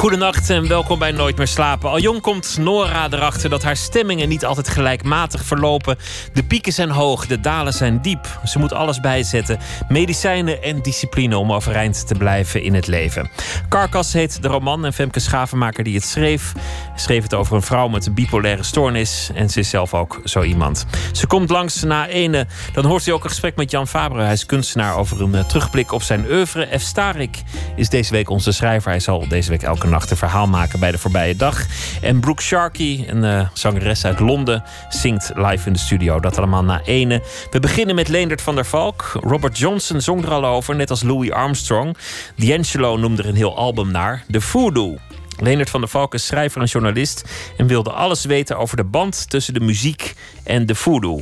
Goedenacht en welkom bij Nooit meer slapen. Al jong komt Nora erachter dat haar stemmingen niet altijd gelijkmatig verlopen. De pieken zijn hoog, de dalen zijn diep. Ze moet alles bijzetten: medicijnen en discipline om overeind te blijven in het leven. Carcass heet de roman en Femke Schavenmaker die het schreef, schreef het over een vrouw met een bipolaire stoornis en ze is zelf ook zo iemand. Ze komt langs na ene, dan hoort ze ook een gesprek met Jan Fabre. Hij is kunstenaar over een eh, terugblik op zijn oeuvre. F. Starik is deze week onze schrijver. Hij zal deze week elke een verhaal maken bij de voorbije dag. En Brooke Sharkey, een uh, zangeres uit Londen, zingt live in de studio. Dat allemaal na ene. We beginnen met Leendert van der Valk. Robert Johnson zong er al over, net als Louis Armstrong. D'Angelo noemde er een heel album naar. De Voodoo. Leendert van der Valk is schrijver en journalist en wilde alles weten over de band tussen de muziek en de voodoo.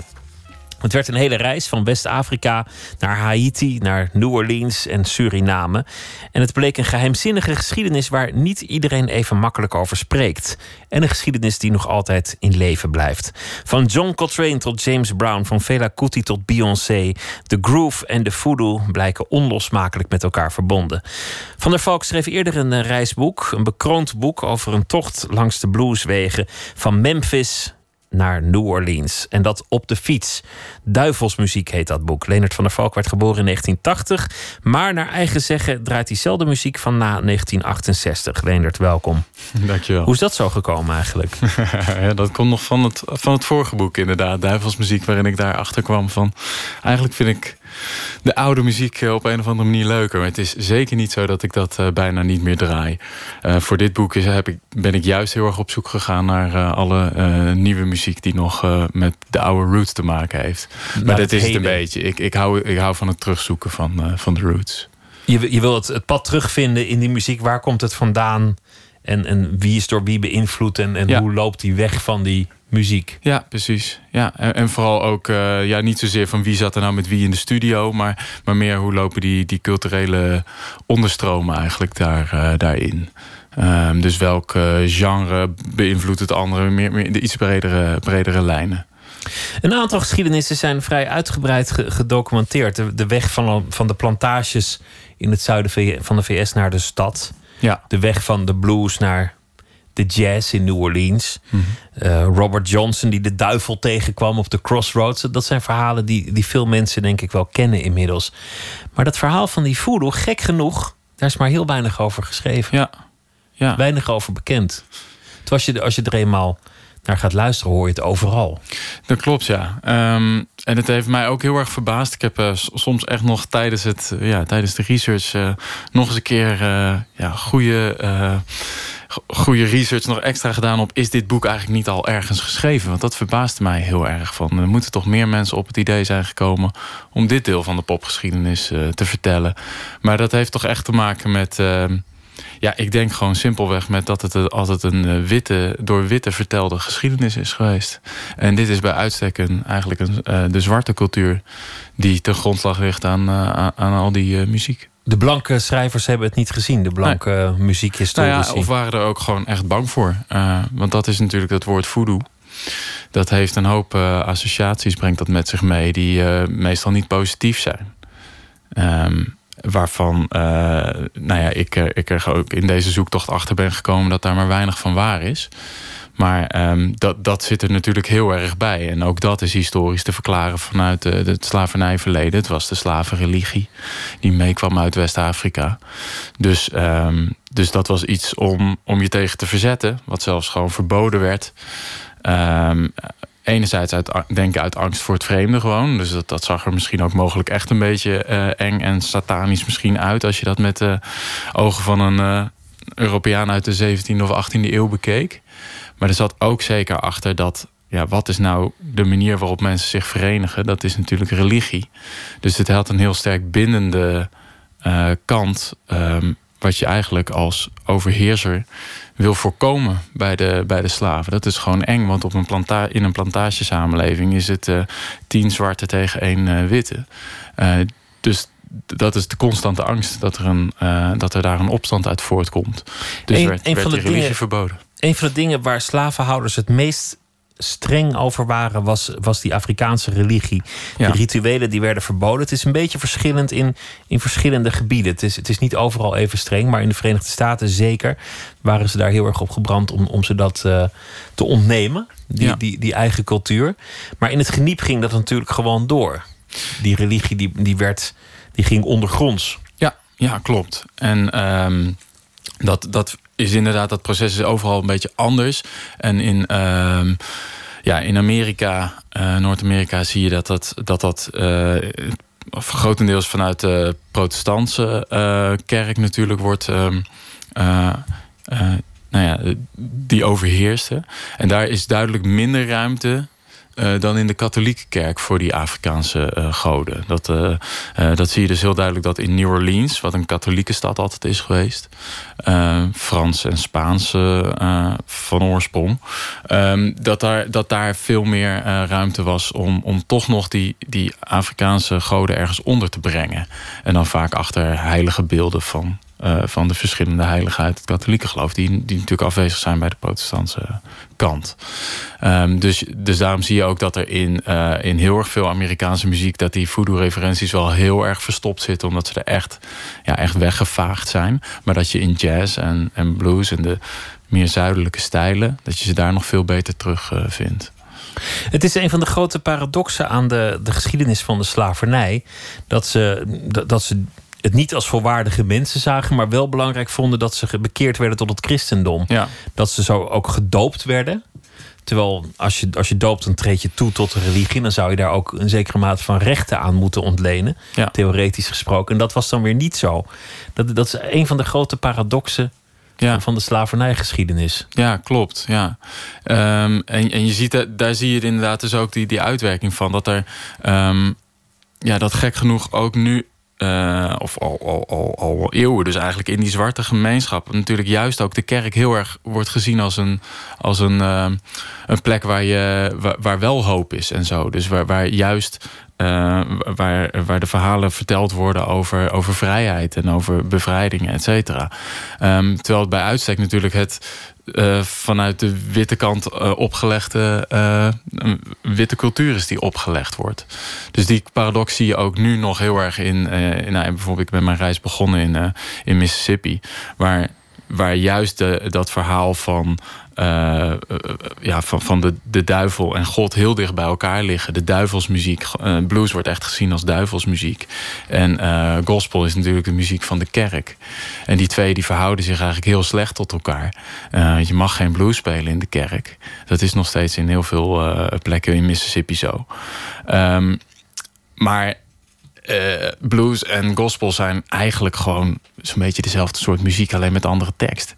Het werd een hele reis van West-Afrika naar Haiti, naar New Orleans en Suriname. En het bleek een geheimzinnige geschiedenis waar niet iedereen even makkelijk over spreekt. En een geschiedenis die nog altijd in leven blijft. Van John Coltrane tot James Brown, van Fela Kuti tot Beyoncé. De groove en de voodoo blijken onlosmakelijk met elkaar verbonden. Van der Valk schreef eerder een eh, reisboek, een bekroond boek over een tocht langs de blueswegen van Memphis naar New Orleans. En dat op de fiets. Duivelsmuziek heet dat boek. Leonard van der Valk werd geboren in 1980. Maar naar eigen zeggen draait hij zelden muziek van na 1968. Leonard, welkom. Dankjewel. Hoe is dat zo gekomen eigenlijk? ja, dat komt nog van het, van het vorige boek inderdaad. Duivelsmuziek, waarin ik daar achter kwam van... Eigenlijk vind ik de oude muziek eh, op een of andere manier leuker. Maar het is zeker niet zo dat ik dat uh, bijna niet meer draai. Uh, voor dit boek is, heb ik, ben ik juist heel erg op zoek gegaan naar alle nieuwe muziek die nog met de oude roots te maken heeft. Maar nou, dat is het een beetje. Ik, ik, hou, ik hou van het terugzoeken van, van de roots. Je, je wil het, het pad terugvinden in die muziek. Waar komt het vandaan? En, en wie is door wie beïnvloed? En, en ja. hoe loopt die weg van die muziek. Ja, precies. Ja, en, en vooral ook uh, ja, niet zozeer van wie zat er nou met wie in de studio, maar, maar meer hoe lopen die, die culturele onderstromen eigenlijk daar, uh, daarin. Um, dus welk uh, genre beïnvloedt het andere, meer, meer de iets bredere, bredere lijnen. Een aantal geschiedenissen zijn vrij uitgebreid gedocumenteerd. De, de weg van, van de plantages in het zuiden van de VS naar de stad. Ja. De weg van de blues naar de jazz in New Orleans. Mhm. uh, Robert Johnson die de duivel tegenkwam op de Crossroads. Dat zijn verhalen die, die veel mensen denk ik wel kennen inmiddels. Maar dat verhaal van die voodoo, gek genoeg, daar is maar heel weinig over geschreven. Ja. ja. Weinig over bekend. Terwijl als je, als je er eenmaal naar gaat luisteren, hoor je het overal. Dat klopt, ja. Um, en het heeft mij ook heel erg verbaasd. Ik heb uh, soms echt nog tijdens, het, uh, ja, tijdens de research uh, nog eens een keer ja, goede goede research nog extra gedaan op... is dit boek eigenlijk niet al ergens geschreven? Want dat verbaasde mij heel erg. Van, er moeten toch meer mensen op het idee zijn gekomen... om dit deel van de popgeschiedenis te vertellen. Maar dat heeft toch echt te maken met... Uh, ja, ik denk gewoon simpelweg met dat het altijd een uh, witte, door witte vertelde geschiedenis is geweest. En dit is bij uitstek een, eigenlijk een, uh, de zwarte cultuur die ten grondslag ligt aan, uh, aan al die muziek. De blanke schrijvers hebben het niet gezien, de blanke nee. muziekhistorici. Nou ja, of waren er ook gewoon echt bang voor. Want dat is natuurlijk het woord voodoo. Dat heeft een hoop associaties, brengt dat met zich mee, die meestal niet positief zijn. Um, waarvan nou ja, ik, ik er ook in deze zoektocht achter ben gekomen dat daar maar weinig van waar is. Maar um, dat, dat zit er natuurlijk heel erg bij. En ook dat is historisch te verklaren vanuit de, het slavernijverleden. Het was de slavenreligie die meekwam uit West-Afrika. Dus, um, dus dat was iets om, om je tegen te verzetten. Wat zelfs gewoon verboden werd. Um, enerzijds uit, denken uit angst voor het vreemde gewoon. Dus dat, zag er misschien ook mogelijk echt een beetje uh, eng en satanisch misschien uit... als je dat met de ogen van een uh, Europeaan uit de 17e of 18e eeuw bekeek. Maar er zat ook zeker achter dat, ja, wat is nou de manier waarop mensen zich verenigen? Dat is natuurlijk religie. Dus het had een heel sterk bindende uh, kant, um, wat je eigenlijk als overheerser wil voorkomen bij de, bij de slaven. Dat is gewoon eng, want op een planta in een plantagesamenleving is het uh, tien zwarte tegen één uh, witte. dus dat is de constante angst dat er, een, dat er daar een opstand uit voortkomt. Dus Een- werd, een werd van de religie dingen- verboden. Een van de dingen waar slavenhouders het meest streng over waren, was, was die Afrikaanse religie. Ja. De rituelen die werden verboden. Het is een beetje verschillend in, in verschillende gebieden. Het is, het is niet overal even streng, maar in de Verenigde Staten zeker waren ze daar heel erg op gebrand om, om ze dat eh, te ontnemen, die, Ja. die, die eigen cultuur. Maar in het geniep ging dat natuurlijk gewoon door. Die religie die, die, werd, die ging ondergronds. Ja, ja klopt. En ehm, dat, dat is inderdaad, dat proces is overal een beetje anders. En in, ehm, ja, in Amerika, eh, Noord-Amerika, zie je dat dat, dat, dat of grotendeels vanuit de protestantse eh, kerk natuurlijk wordt. ehm, eh, eh, nou ja, die overheerste. En daar is duidelijk minder ruimte eh, dan in de katholieke kerk voor die Afrikaanse eh, goden. Dat, eh, dat zie je dus heel duidelijk dat in New Orleans, wat een katholieke stad altijd is geweest, Frans en Spaans van oorsprong, ehm, dat, daar, dat daar veel meer ruimte was om, om toch nog die, die Afrikaanse goden ergens onder te brengen. En dan vaak achter heilige beelden van. Eh, van de verschillende heiligen uit het katholieke geloof, die, die natuurlijk afwezig zijn bij de protestantse kant. Ehm, dus, dus daarom zie je ook dat er in, eh, in heel erg veel Amerikaanse muziek... dat die voodoo-referenties wel heel erg verstopt zitten... omdat ze er echt, ja, echt weggevaagd zijn. Maar dat je in jazz en, en blues en de meer zuidelijke stijlen... dat je ze daar nog veel beter terug eh, vindt. Het is een van de grote paradoxen aan de, de geschiedenis van de slavernij. Dat ze, dat ze het niet als volwaardige mensen zagen, maar wel belangrijk vonden dat ze bekeerd werden tot het christendom. Ja, Dat ze zo ook gedoopt werden. Terwijl als je, als je doopt, dan treed je toe tot de religie. Dan zou je daar ook een zekere mate van rechten aan moeten ontlenen. Ja. Theoretisch gesproken. En dat was dan weer niet zo. Dat, dat is een van de grote paradoxen ja. van de slavernijgeschiedenis. Ja, klopt. Ja. Ehm, en, en je ziet, dat- daar zie je inderdaad dus ook die, die uitwerking van. Dat er, ehm, ja, dat gek genoeg ook nu, eh, of al, al, al, al eeuwen, dus eigenlijk in die zwarte gemeenschap, natuurlijk juist ook de kerk heel erg wordt gezien als een, als een, ehm, een plek waar, je, waar, waar wel hoop is en zo. Dus waar, waar juist. eh, waar, waar de verhalen verteld worden over, over vrijheid en over bevrijding, et cetera. Ehm, terwijl het bij uitstek natuurlijk het eh, vanuit de witte kant eh, opgelegde eh, witte cultuur is die opgelegd wordt. Dus die paradox zie je ook nu nog heel erg in. in nou, bijvoorbeeld, ik ben mijn reis begonnen in, in Mississippi, waar, waar juist de, dat verhaal van. eh, eh, ja, van, van de, de duivel en God heel dicht bij elkaar liggen. De duivelsmuziek. eh, blues wordt echt gezien als duivelsmuziek. En gospel is natuurlijk de muziek van de kerk. En die twee die verhouden zich eigenlijk heel slecht tot elkaar. Je mag geen blues spelen in de kerk. Dat is nog steeds in heel veel plekken in Mississippi zo. Ehm, maar eh, blues en gospel zijn eigenlijk gewoon zo'n beetje dezelfde soort muziek, alleen met andere tekst.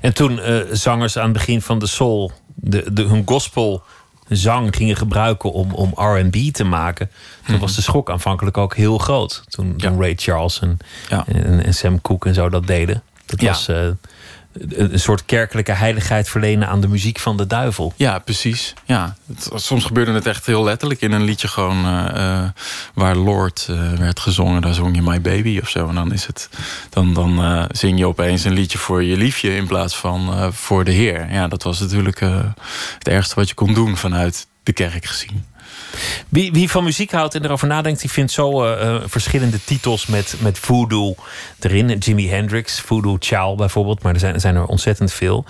En toen eh, zangers aan het begin van de soul de, de, hun gospel zang gingen gebruiken om, om R&B te maken... toen was de schok aanvankelijk ook heel groot. Toen, Mhm. Ja. Ray Charles en, Ja. en, en Sam Cooke en zo dat deden. Dat Ja. was eh, een, soort kerkelijke heiligheid verlenen aan de muziek van de duivel. Ja, precies. Ja, soms gebeurde het echt heel letterlijk in een liedje gewoon eh, eh, waar Lord eh, werd gezongen. Daar zong je My Baby of zo. En dan is het, dan, dan zing je opeens een liedje voor je liefje in plaats van voor de Heer. Ja, dat was natuurlijk het ergste wat je kon doen vanuit de kerk gezien. Wie, wie van muziek houdt en erover nadenkt, die vindt zo eh, eh, verschillende titels met, met voodoo erin. Jimi Hendrix, Voodoo Child bijvoorbeeld, maar er zijn, er zijn er ontzettend veel.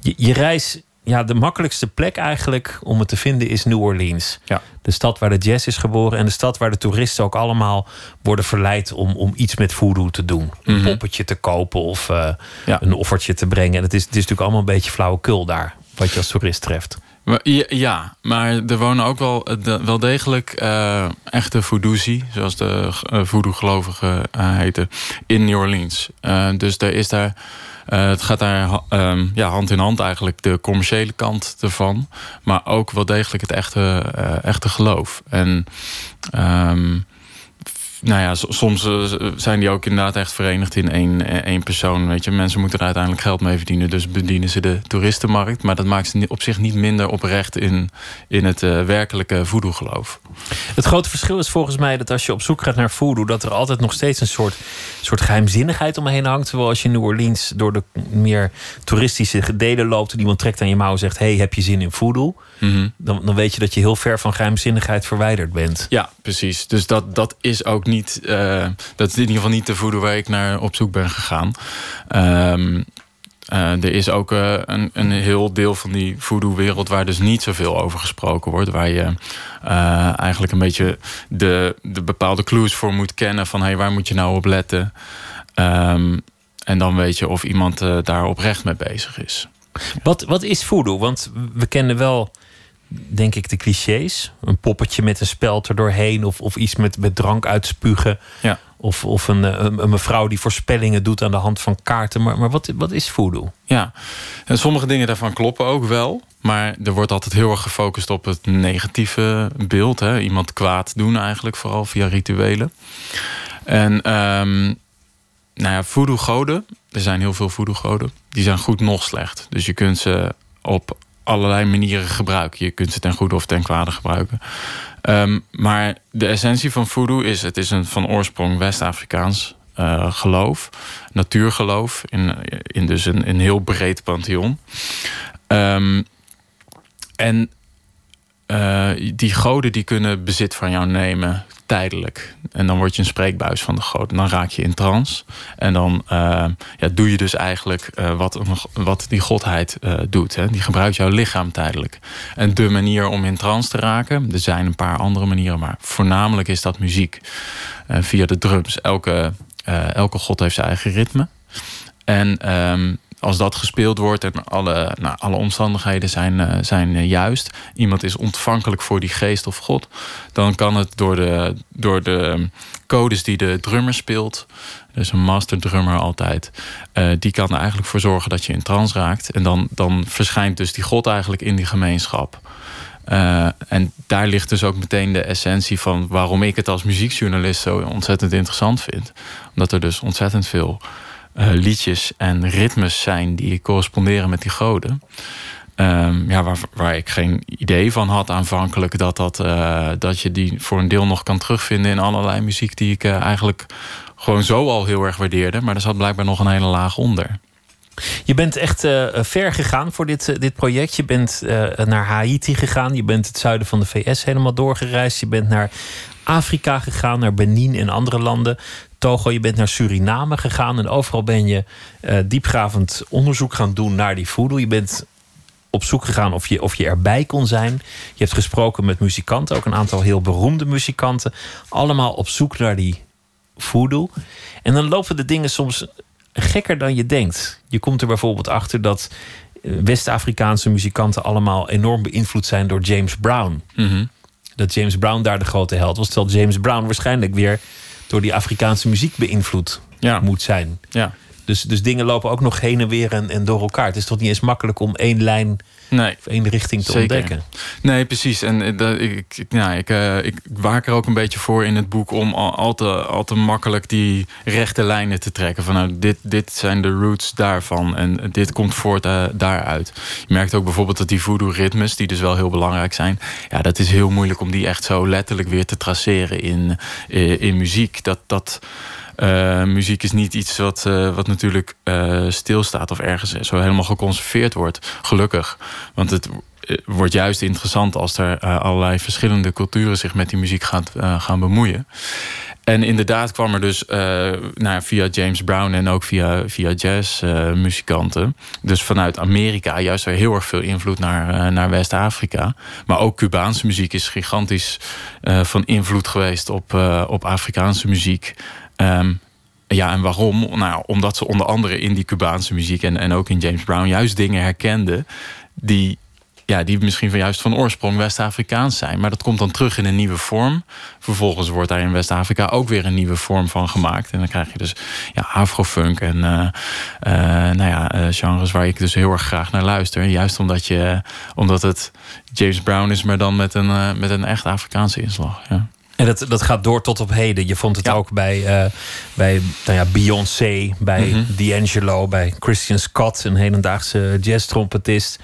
Je, je reis, ja, de makkelijkste plek eigenlijk om het te vinden is New Orleans. Ja. De stad waar de jazz is geboren en de stad waar de toeristen ook allemaal worden verleid om, om iets met voodoo te doen. Een Mhm. poppetje te kopen of eh, Ja. een offertje te brengen. En het is, het is natuurlijk allemaal een beetje flauwekul daar, wat je als toerist treft. Ja, maar er wonen ook wel, eh, wel degelijk eh, echte voodoozie, zoals de uh, voodoo-gelovigen eh, heten, in New Orleans. Eh, dus er is daar, eh, het gaat daar ehm, ja, hand in hand eigenlijk de commerciële kant ervan, maar ook wel degelijk het echte, eh, echte geloof. En ehm, nou ja, soms eh, zijn die ook inderdaad echt verenigd in één, eh, één persoon. Weet je. Mensen moeten er uiteindelijk geld mee verdienen. Dus bedienen ze de toeristenmarkt. Maar dat maakt ze op zich niet minder oprecht in, in het uh, werkelijke voodoo-geloof. Het grote verschil is volgens mij dat als je op zoek gaat naar voodoo... dat er altijd nog steeds een soort, soort geheimzinnigheid omheen hangt. Terwijl als je in New Orleans door de meer toeristische delen loopt... en iemand trekt aan je mouw en zegt... hey, heb je zin in voodoo? Mhm. dan, dan weet je dat je heel ver van geheimzinnigheid verwijderd bent. Ja, precies. Dus dat, dat is ook niet. Uh, dat is in ieder geval niet de voeder waar ik naar op zoek ben gegaan. Um, uh, er is ook uh, een, een heel deel van die voodoo-wereld waar dus niet zoveel over gesproken wordt. Waar je eigenlijk een beetje de, de bepaalde clues voor moet kennen van hey, waar moet je nou op letten. Um, en dan weet je of iemand daar oprecht mee bezig is. Wat, wat is voodoo? Want we kennen wel denk ik, de clichés. Een poppetje met een speld er doorheen. Of, of iets met, met drank uitspugen. Ja. Of, of een, een, mevrouw die voorspellingen doet aan de hand van kaarten. Maar, maar wat, wat is voodoo? Ja, en sommige dingen daarvan kloppen ook wel. Maar er wordt altijd heel erg gefocust op het negatieve beeld. Hè? Iemand kwaad doen eigenlijk, vooral via rituelen. En um, nou ja, voodoo-goden, er zijn heel veel voodoo-goden, die zijn goed nog slecht. Dus je kunt ze op allerlei manieren gebruiken. Je kunt ze ten goede of ten kwade gebruiken. Um, maar de essentie van voodoo is... het is een van oorsprong West-Afrikaans uh, geloof. Natuurgeloof. In, in dus een, een heel breed pantheon. Um, en uh, die goden die kunnen bezit van jou nemen tijdelijk. En dan word je een spreekbuis van de god. Dan raak je in trance. En dan uh, ja, doe je dus eigenlijk uh, wat, wat die godheid doet. Hè. Die gebruikt jouw lichaam tijdelijk. En de manier om in trance te raken, er zijn een paar andere manieren, maar voornamelijk is dat muziek. via de drums. Elke, elke god heeft zijn eigen ritme. En um, als dat gespeeld wordt en alle, nou, alle omstandigheden zijn, uh, zijn uh, juist, iemand is ontvankelijk voor die geest of God, dan kan het door de, door de codes die de drummer speelt, dus een master drummer altijd, uh, die kan er eigenlijk voor zorgen dat je in trance raakt. En dan, dan verschijnt dus die God eigenlijk in die gemeenschap. en daar ligt dus ook meteen de essentie van waarom ik het als muziekjournalist zo ontzettend interessant vind. Omdat er dus ontzettend veel uh, liedjes en ritmes zijn die corresponderen met die goden. Um, ja, waar, waar ik geen idee van had aanvankelijk dat, dat, uh, dat je die voor een deel nog kan terugvinden in allerlei muziek die ik uh, eigenlijk gewoon zo al heel erg waardeerde. Maar er zat blijkbaar nog een hele laag onder. Je bent echt ver gegaan voor dit, dit project. Je bent naar Haiti gegaan. Je bent het zuiden van de VS helemaal doorgereisd. Je bent naar Afrika gegaan, naar Benin en andere landen. Togo, je bent naar Suriname gegaan en overal ben je uh, diepgravend onderzoek gaan doen naar die voodoo. Je bent op zoek gegaan of je, of je erbij kon zijn. Je hebt gesproken met muzikanten, ook een aantal heel beroemde muzikanten. Allemaal op zoek naar die voodoo. En dan lopen de dingen soms gekker dan je denkt. Je komt er bijvoorbeeld achter dat eh, West-Afrikaanse muzikanten allemaal enorm beïnvloed zijn door James Brown. Mhm. Dat James Brown daar de grote held was. Terwijl James Brown waarschijnlijk weer door die Afrikaanse muziek beïnvloed ja. moet zijn. Ja. Dus, dus dingen lopen ook nog heen en weer en, en door elkaar. Het is toch niet eens makkelijk om één lijn nee, of één richting te ontdekken. Nee, precies. En eh, dat, ik, ja, ik, uh, ik waak er ook een beetje voor in het boek om al, al, te, al te makkelijk die rechte lijnen te trekken. Van nou, dit, dit zijn de roots daarvan en dit komt voort uh, daaruit. Je merkt ook bijvoorbeeld dat die voodoo-ritmes, die dus wel heel belangrijk zijn, ja, dat is heel moeilijk om die echt zo letterlijk weer te traceren in, in, in muziek. Dat. dat uh, muziek is niet iets wat, uh, wat natuurlijk uh, stilstaat of ergens zo helemaal geconserveerd wordt. Gelukkig. Want het wordt juist interessant als er allerlei verschillende culturen zich met die muziek gaat, gaan bemoeien. En inderdaad kwam er dus nou, via James Brown en ook via, via jazzmuzikanten. dus vanuit Amerika juist weer heel erg veel invloed naar, naar West-Afrika. Maar ook Cubaanse muziek is gigantisch van invloed geweest op, op Afrikaanse muziek. Um, ja, en waarom? Nou, omdat ze onder andere in die Cubaanse muziek en, en ook in James Brown juist dingen herkenden die, ja, die misschien van juist van oorsprong West-Afrikaans zijn. Maar dat komt dan terug in een nieuwe vorm. Vervolgens wordt daar in West-Afrika ook weer een nieuwe vorm van gemaakt. En dan krijg je dus ja, afrofunk en uh, uh, nou ja, uh, genres waar ik dus heel erg graag naar luister. Juist omdat, je, omdat het James Brown is, maar dan met een, met een echt Afrikaanse inslag. Ja. En dat, dat gaat door tot op heden. Je vond het ook bij, uh, bij nou ja, Beyoncé, bij mm D'Angelo, bij Christian Scott, een hedendaagse jazz-trompetist.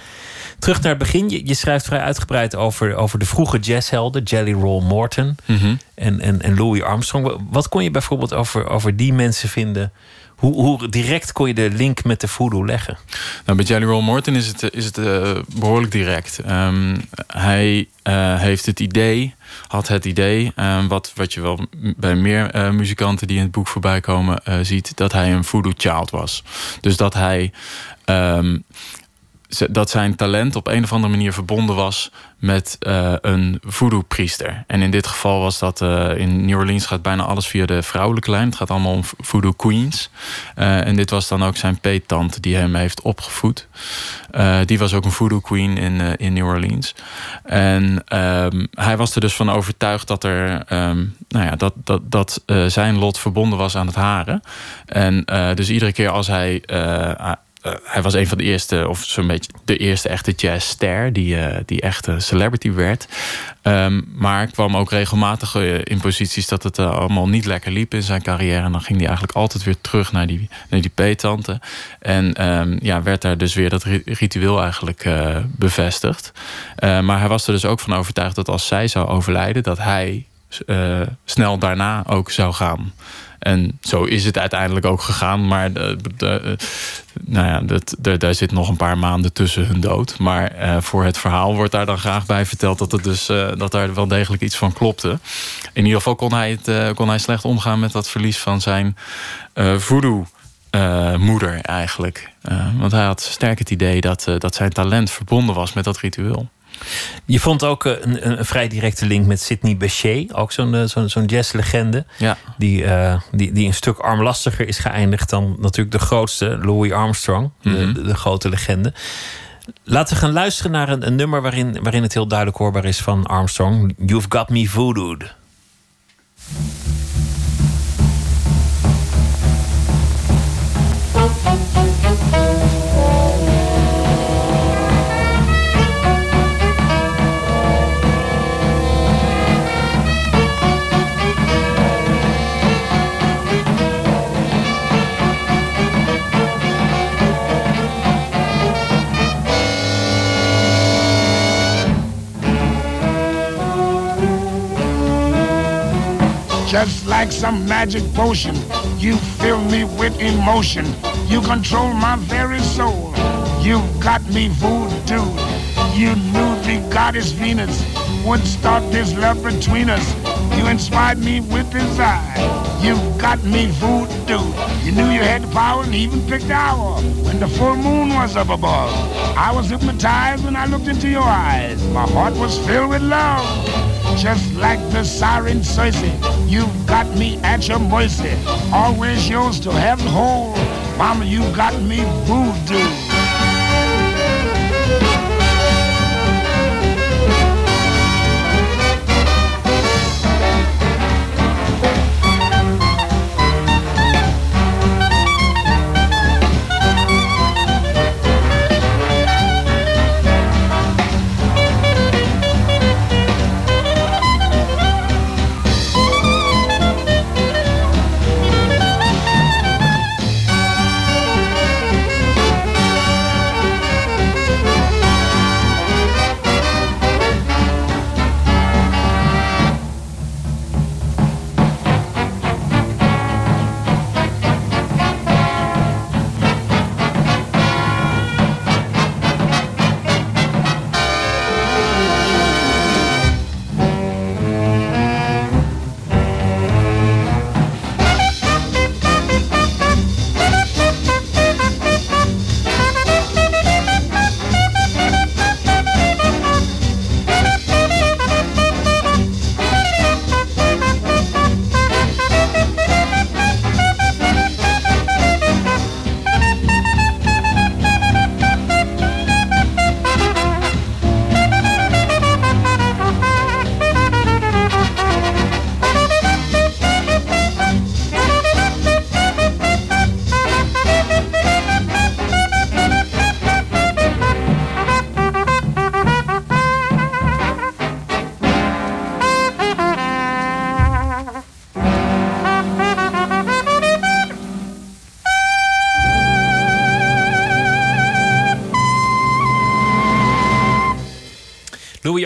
Terug naar het begin. Je, je, schrijft vrij uitgebreid over, over de vroege jazzhelden, Jelly Roll Morton mhm. en, en, en Louis Armstrong. Wat kon je bijvoorbeeld over, over die mensen vinden? Hoe, hoe direct kon je de link met de voodoo leggen? Nou, bij Jelly Roll Morton is het, is het uh, behoorlijk direct. Um, hij uh, heeft het idee, had het idee, um, wat, wat je wel bij meer uh, muzikanten die in het boek voorbij komen ziet, dat hij een voodoo child was. Dus dat hij um, dat zijn talent op een of andere manier verbonden was met uh, een voodoo-priester. En in dit geval was dat uh, in New Orleans gaat bijna alles via de vrouwelijke lijn. Het gaat allemaal om voodoo queens. Uh, en dit was dan ook zijn peettante die hem heeft opgevoed. die was ook een voodoo queen in, in New Orleans. En um, hij was er dus van overtuigd dat er um, nou ja, dat, dat, dat zijn lot verbonden was aan het haren. En dus iedere keer als hij uh, hij was een van de eerste, of zo'n beetje de eerste echte jazzster die, uh, die echt een celebrity werd. Um, maar kwam ook regelmatig uh, in posities dat het allemaal niet lekker liep in zijn carrière. En dan ging hij eigenlijk altijd weer terug naar die, naar die. En um, ja, werd daar dus weer dat ritueel eigenlijk bevestigd. maar hij was er dus ook van overtuigd dat als zij zou overlijden, dat hij snel daarna ook zou gaan. En zo is het uiteindelijk ook gegaan. Maar de, nou ja, dat, daar zit nog een paar maanden tussen hun dood. Maar uh, voor het verhaal wordt daar dan graag bij verteld dat, het dus, uh, dat daar wel degelijk iets van klopte. In ieder geval kon hij, het, uh, kon hij slecht omgaan met dat verlies van zijn voodoo. moeder eigenlijk. want hij had sterk het idee dat, dat zijn talent verbonden was met dat ritueel. Je vond ook eh, een, een, vrij directe link met Sidney Bechet, ook zo'n eh, zo'n zo'n jazzlegende. Ja. Die, uh, die, die een stuk armlastiger is geëindigd dan natuurlijk de grootste, Louis Armstrong, mm -hmm. de, de, grote legende. Laten we gaan luisteren naar een, een, nummer waarin, waarin het heel duidelijk hoorbaar is van Armstrong. You've Got Me Voodooed. Just like some magic potion. You fill me with emotion. You control my very soul. You've got me voodoo. You knew the goddess Venus would start this love between us. You inspired me with desire. You've got me voodoo. You knew you had the power and even picked the hour when the full moon was up above. I was hypnotized when I looked into your eyes. My heart was filled with love just like the siren Circe. You've got me at your mercy, always yours to have and hold. Mama, you got me voodoo.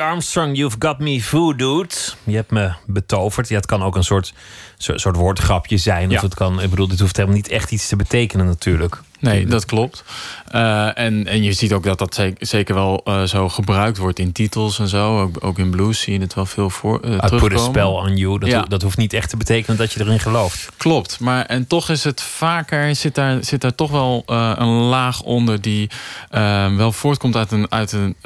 Armstrong, You've Got Me Voodooed. Je hebt me betoverd. Ja, het kan ook een soort, soort woordgrapje zijn. Of het kan, ik bedoel, dit hoeft helemaal niet echt iets te betekenen natuurlijk. Nee, dat klopt. Uh, en, en je ziet ook dat dat zeker wel uh, zo gebruikt wordt in titels en zo. Ook, ook in blues zie je het wel veel voor uh, I put a spell on you. Dat, ja. dat hoeft niet echt te betekenen dat je erin gelooft. Klopt, maar en toch is het vaker... zit daar, zit daar toch wel een laag onder... die wel voortkomt uit een, uit een,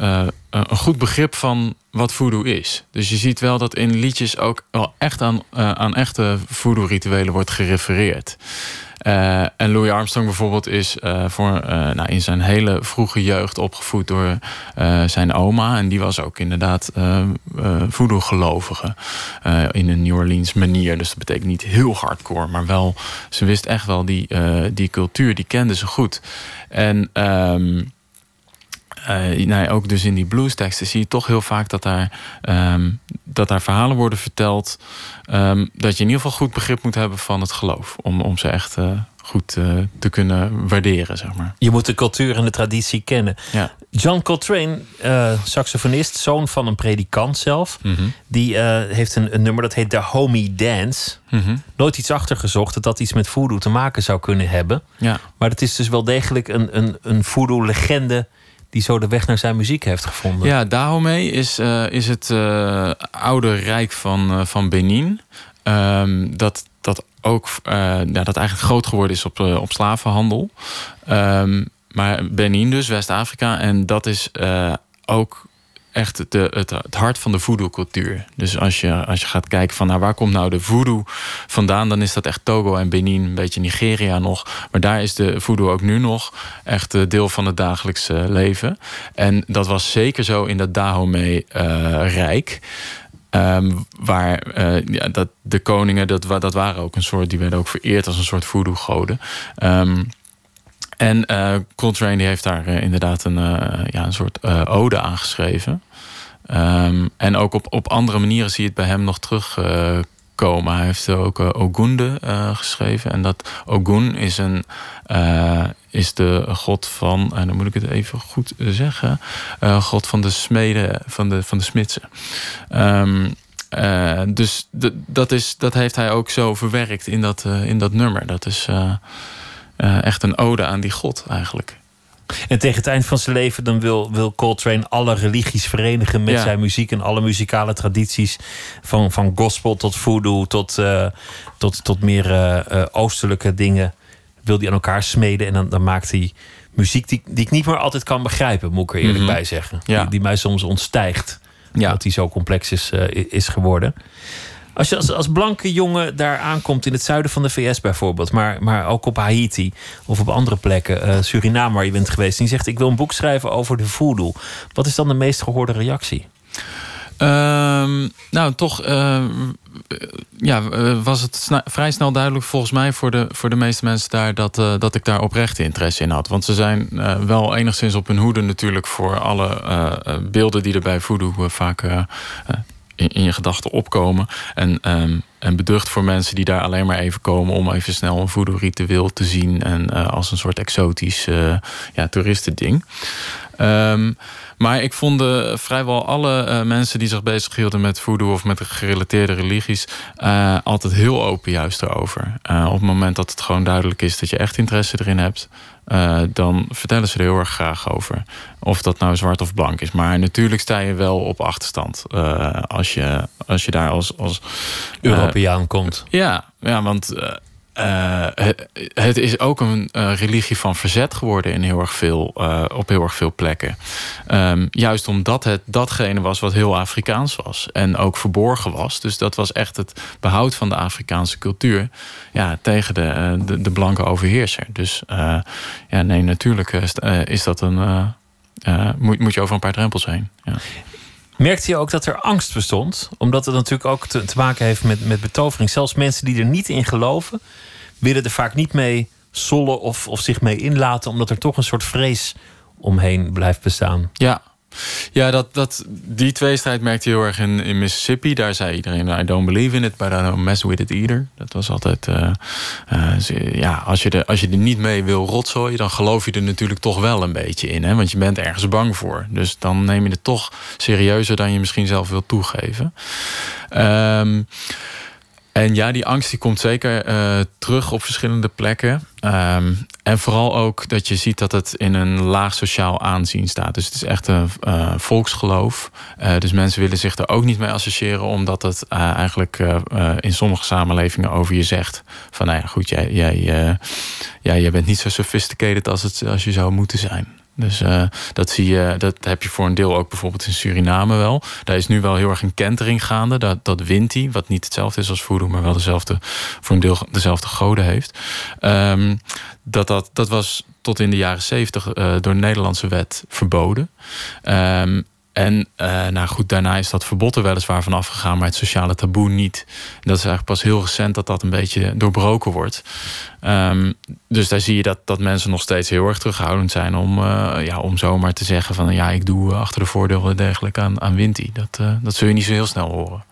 een goed begrip van wat voodoo is. Dus je ziet wel dat in liedjes ook wel echt aan, aan echte voodoo-rituelen wordt gerefereerd. Uh, en Louis Armstrong bijvoorbeeld is uh, voor, uh, nou, in zijn hele vroege jeugd opgevoed door zijn oma. En die was ook inderdaad voodoo-gelovige in een New Orleans manier. Dus dat betekent niet heel hardcore, maar wel, ze wist echt wel die, die cultuur, die kende ze goed. En um, uh, nou, ook dus in die bluesteksten zie je toch heel vaak dat daar, um, dat daar verhalen worden verteld. Um, dat je in ieder geval goed begrip moet hebben van het geloof. Om, om ze echt uh, goed uh, te kunnen waarderen, zeg maar. Je moet de cultuur en de traditie kennen. Ja. John Coltrane, saxofonist, zoon van een predikant zelf. Mm -hmm. Die heeft een, een, nummer dat heet The Homie Dance. Mm -hmm. Nooit iets achtergezocht dat dat iets met voodoo te maken zou kunnen hebben. Ja. Maar het is dus wel degelijk een, een, een voodoo-legende die zo de weg naar zijn muziek heeft gevonden. Ja, Dahomey is, uh, is het uh, oude rijk van, uh, van Benin. Um, dat, dat ook ja, dat eigenlijk groot geworden is op, op slavenhandel. Um, maar Benin dus, West-Afrika. En dat is ook echt de, het, het, hart van de voodoo-cultuur. Dus als je, als je gaat kijken van nou, waar komt nou de voodoo vandaan... dan is dat echt Togo en Benin, een beetje Nigeria nog. Maar daar is de voodoo ook nu nog echt deel van het dagelijkse leven. En dat was zeker zo in dat Dahomey-rijk... Um, waar uh, ja, dat de koningen, dat, dat waren ook een soort, die werden ook vereerd als een soort voodoo-goden. Um, en uh, Coltrane die heeft daar uh, inderdaad een, uh, ja, een soort ode aan geschreven. Um, en ook op, op andere manieren zie je het bij hem nog terugkomen. Hij heeft ook Ogunde geschreven. En dat Ogun is, een, is de god van, en dan moet ik het even goed zeggen, god van de smeden, van de, van de smidsen. Uh, dus dat, is, dat heeft hij ook zo verwerkt in dat, in dat nummer. Dat is echt een ode aan die God eigenlijk. En tegen het eind van zijn leven dan wil, wil Coltrane alle religies verenigen met Ja. zijn muziek en alle muzikale tradities. Van, van gospel tot voodoo tot, eh, tot, tot meer eh, eh, oostelijke dingen. Wil hij aan elkaar smeden en dan, dan maakt hij muziek die, die ik niet meer altijd kan begrijpen, moet ik er eerlijk Mhm. bij zeggen. Ja. Die, die mij soms ontstijgt. Ja. Dat hij zo complex is, eh, is geworden. Als je als, blanke jongen daar aankomt in het zuiden van de VS bijvoorbeeld, maar, maar ook op Haiti of op andere plekken, eh, Suriname waar je bent geweest, en zegt: Ik wil een boek schrijven over de voodoo. Wat is dan de meest gehoorde reactie? Ehm, nou, toch ehm, eh, ja, eh, was het vrij snel duidelijk volgens mij voor de, voor de meeste mensen daar dat, eh, dat ik daar oprechte interesse in had. Want ze zijn wel enigszins op hun hoede natuurlijk voor alle beelden die er bij voodoo vaak in, in je gedachten opkomen. En, ehm, en beducht voor mensen die daar alleen maar even komen om even snel een voodoo-ritueel te zien. En eh, als een soort exotisch eh ja, toeristending. Ehm, maar ik vond eh, vrijwel alle eh, mensen die zich bezighielden met voodoo of met gerelateerde religies eh, altijd heel open juist erover. Op het moment dat het gewoon duidelijk is dat je echt interesse erin hebt, dan vertellen ze er heel erg graag over. Of dat nou zwart of blank is. Maar natuurlijk sta je wel op achterstand als, je, als je daar als. als Europeaan komt. ja, ja, want eh, het, is ook een eh, religie van verzet geworden in heel erg veel, eh, op heel erg veel plekken. Ehm, juist omdat het datgene was wat heel Afrikaans was en ook verborgen was. Dus dat was echt het behoud van de Afrikaanse cultuur ja, tegen de, de, de blanke overheerser. Dus ja, nee, natuurlijk is dat een. moet, moet je over een paar drempels heen. Ja. Merkte je ook dat er angst bestond? Omdat het natuurlijk ook te, maken heeft met, met betovering. Zelfs mensen die er niet in geloven, willen er vaak niet mee sollen of, of zich mee inlaten, omdat er toch een soort vrees omheen blijft bestaan. Ja, Ja, dat, dat, die tweestrijd merkte heel erg in, in Mississippi. Daar zei iedereen, I don't believe in it, but I don't mess with it either. Dat was altijd, uh, uh, ja, als je, er, als je er niet mee wil rotzooien... dan geloof je er natuurlijk toch wel een beetje in. Hè? Want je bent ergens bang voor. Dus dan neem je het toch serieuzer dan je misschien zelf wil toegeven. Um, en ja, die angst die komt zeker uh, terug op verschillende plekken. Um, en vooral ook dat je ziet dat het in een laag sociaal aanzien staat. Dus het is echt een uh, volksgeloof. Uh, dus mensen willen zich er ook niet mee associëren, omdat het eigenlijk in sommige samenlevingen over je zegt: van nou ja, goed, jij, jij, ja, jij bent niet zo sophisticated als, het, als je zou moeten zijn. Dus uh, dat zie je, dat heb je voor een deel ook bijvoorbeeld in Suriname wel. Daar is nu wel heel erg een kentering gaande. Dat, dat wint hij, wat niet hetzelfde is als voodoo, maar wel dezelfde, voor een deel dezelfde goden heeft. Um, dat, dat, dat was tot in de jaren zeventig uh, door Nederlandse wet verboden. Um, en uh, nou goed, daarna is dat verbod er weliswaar van afgegaan, maar het sociale taboe niet. En dat is eigenlijk pas heel recent dat dat een beetje doorbroken wordt. Um, dus daar zie je dat, dat mensen nog steeds heel erg terughoudend zijn om, uh, ja, om zomaar te zeggen van ja, ik doe achter de voordelen dergelijke aan, aan Winti. Dat, uh, dat zul je niet zo heel snel horen.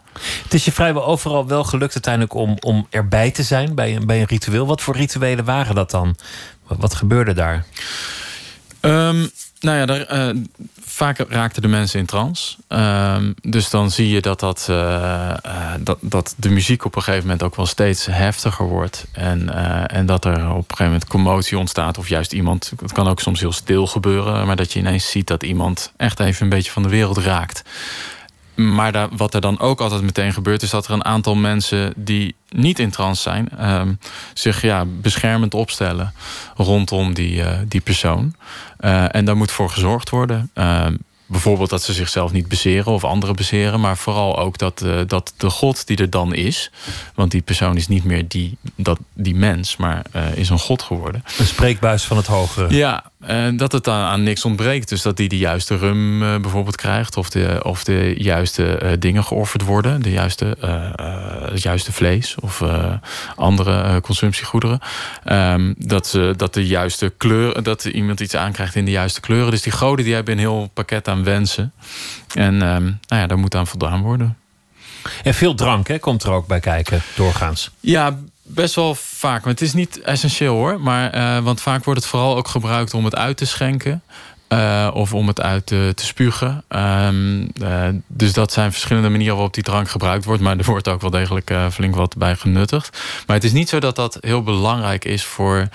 Het is je vrijwel overal wel gelukt uiteindelijk om, om erbij te zijn bij een, bij een ritueel. Wat voor rituelen waren dat dan? Wat, wat gebeurde daar? Um, nou ja, daar, uh, vaak raakten de mensen in trance. Um, dus dan zie je dat, dat, uh, uh, dat, dat de muziek op een gegeven moment ook wel steeds heftiger wordt. En, en dat er op een gegeven moment commotie ontstaat. Of juist iemand, het kan ook soms heel stil gebeuren. Maar dat je ineens ziet dat iemand echt even een beetje van de wereld raakt. Maar wat er dan ook altijd meteen gebeurt, is dat er een aantal mensen die niet in trance zijn, um, zich ja, beschermend opstellen rondom die, uh, die persoon. Uh, en daar moet voor gezorgd worden. Uh, bijvoorbeeld dat ze zichzelf niet bezeren of anderen bezeren, maar vooral ook dat, uh, dat de God die er dan is, want die persoon is niet meer die, dat, die mens, maar uh, is een God geworden. Een spreekbuis van het hogere. Ja, dat het aan, aan niks ontbreekt. Dus dat die de juiste rum uh, bijvoorbeeld krijgt, of de, of de juiste dingen geofferd worden, de juiste, het juiste vlees of andere consumptiegoederen. Um, dat, ze, dat de juiste kleur, dat iemand iets aankrijgt in de juiste kleuren. Dus die goden die hebben een heel pakket aan wensen. En um, nou ja, daar moet aan voldaan worden. En veel drank hè, komt er ook bij kijken, doorgaans. Ja, best wel vaak. Maar het is niet essentieel hoor. Maar, uh, want vaak wordt het vooral ook gebruikt om het uit te schenken. Uh, of om het uit te, te spugen. Um, uh, dus dat zijn verschillende manieren waarop die drank gebruikt wordt. Maar er wordt ook wel degelijk flink wat bij genuttigd. Maar het is niet zo dat dat heel belangrijk is voor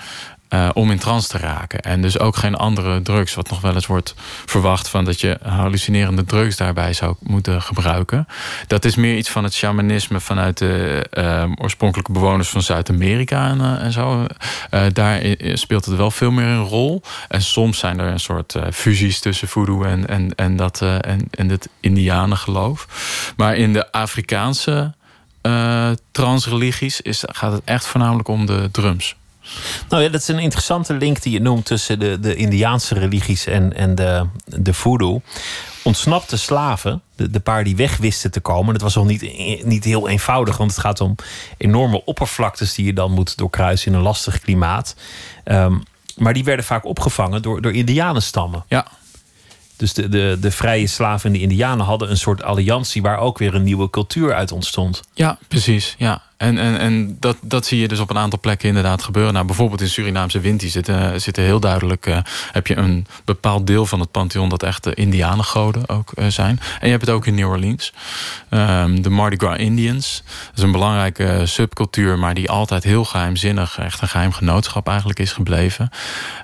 uh, om in trance te raken. En dus ook geen andere drugs, wat nog wel eens wordt verwacht van dat je hallucinerende drugs daarbij zou moeten gebruiken. Dat is meer iets van het shamanisme vanuit de uh, oorspronkelijke bewoners van Zuid-Amerika en, uh, en, zo. daar speelt het wel veel meer een rol. En soms zijn er een soort fusies tussen voodoo en, en, en, dat, en, en het Indianengeloof. Maar in de Afrikaanse transreligies is, gaat het echt voornamelijk om de drums. Nou ja, dat is een interessante link die je noemt tussen de, de Indiaanse religies en, en de, de voodoo. Ontsnapte slaven, de, de paar die weg wisten te komen, dat was al niet, niet heel eenvoudig, want het gaat om enorme oppervlaktes die je dan moet doorkruisen in een lastig klimaat. Um, maar die werden vaak opgevangen door, door Indianenstammen. Ja. Dus de, de, de vrije slaven en de Indianen hadden een soort alliantie waar ook weer een nieuwe cultuur uit ontstond. Ja, precies. Ja. En, en, en dat, dat zie je dus op een aantal plekken inderdaad gebeuren. Nou, bijvoorbeeld in Surinaamse Winti zitten, zitten heel duidelijk... Uh, heb je een bepaald deel van het pantheon... dat echt de indianengoden ook uh, zijn. En je hebt het ook in New Orleans. Um, de Mardi Gras Indians. Dat is een belangrijke subcultuur... maar die altijd heel geheimzinnig... echt een geheim genootschap eigenlijk is gebleven.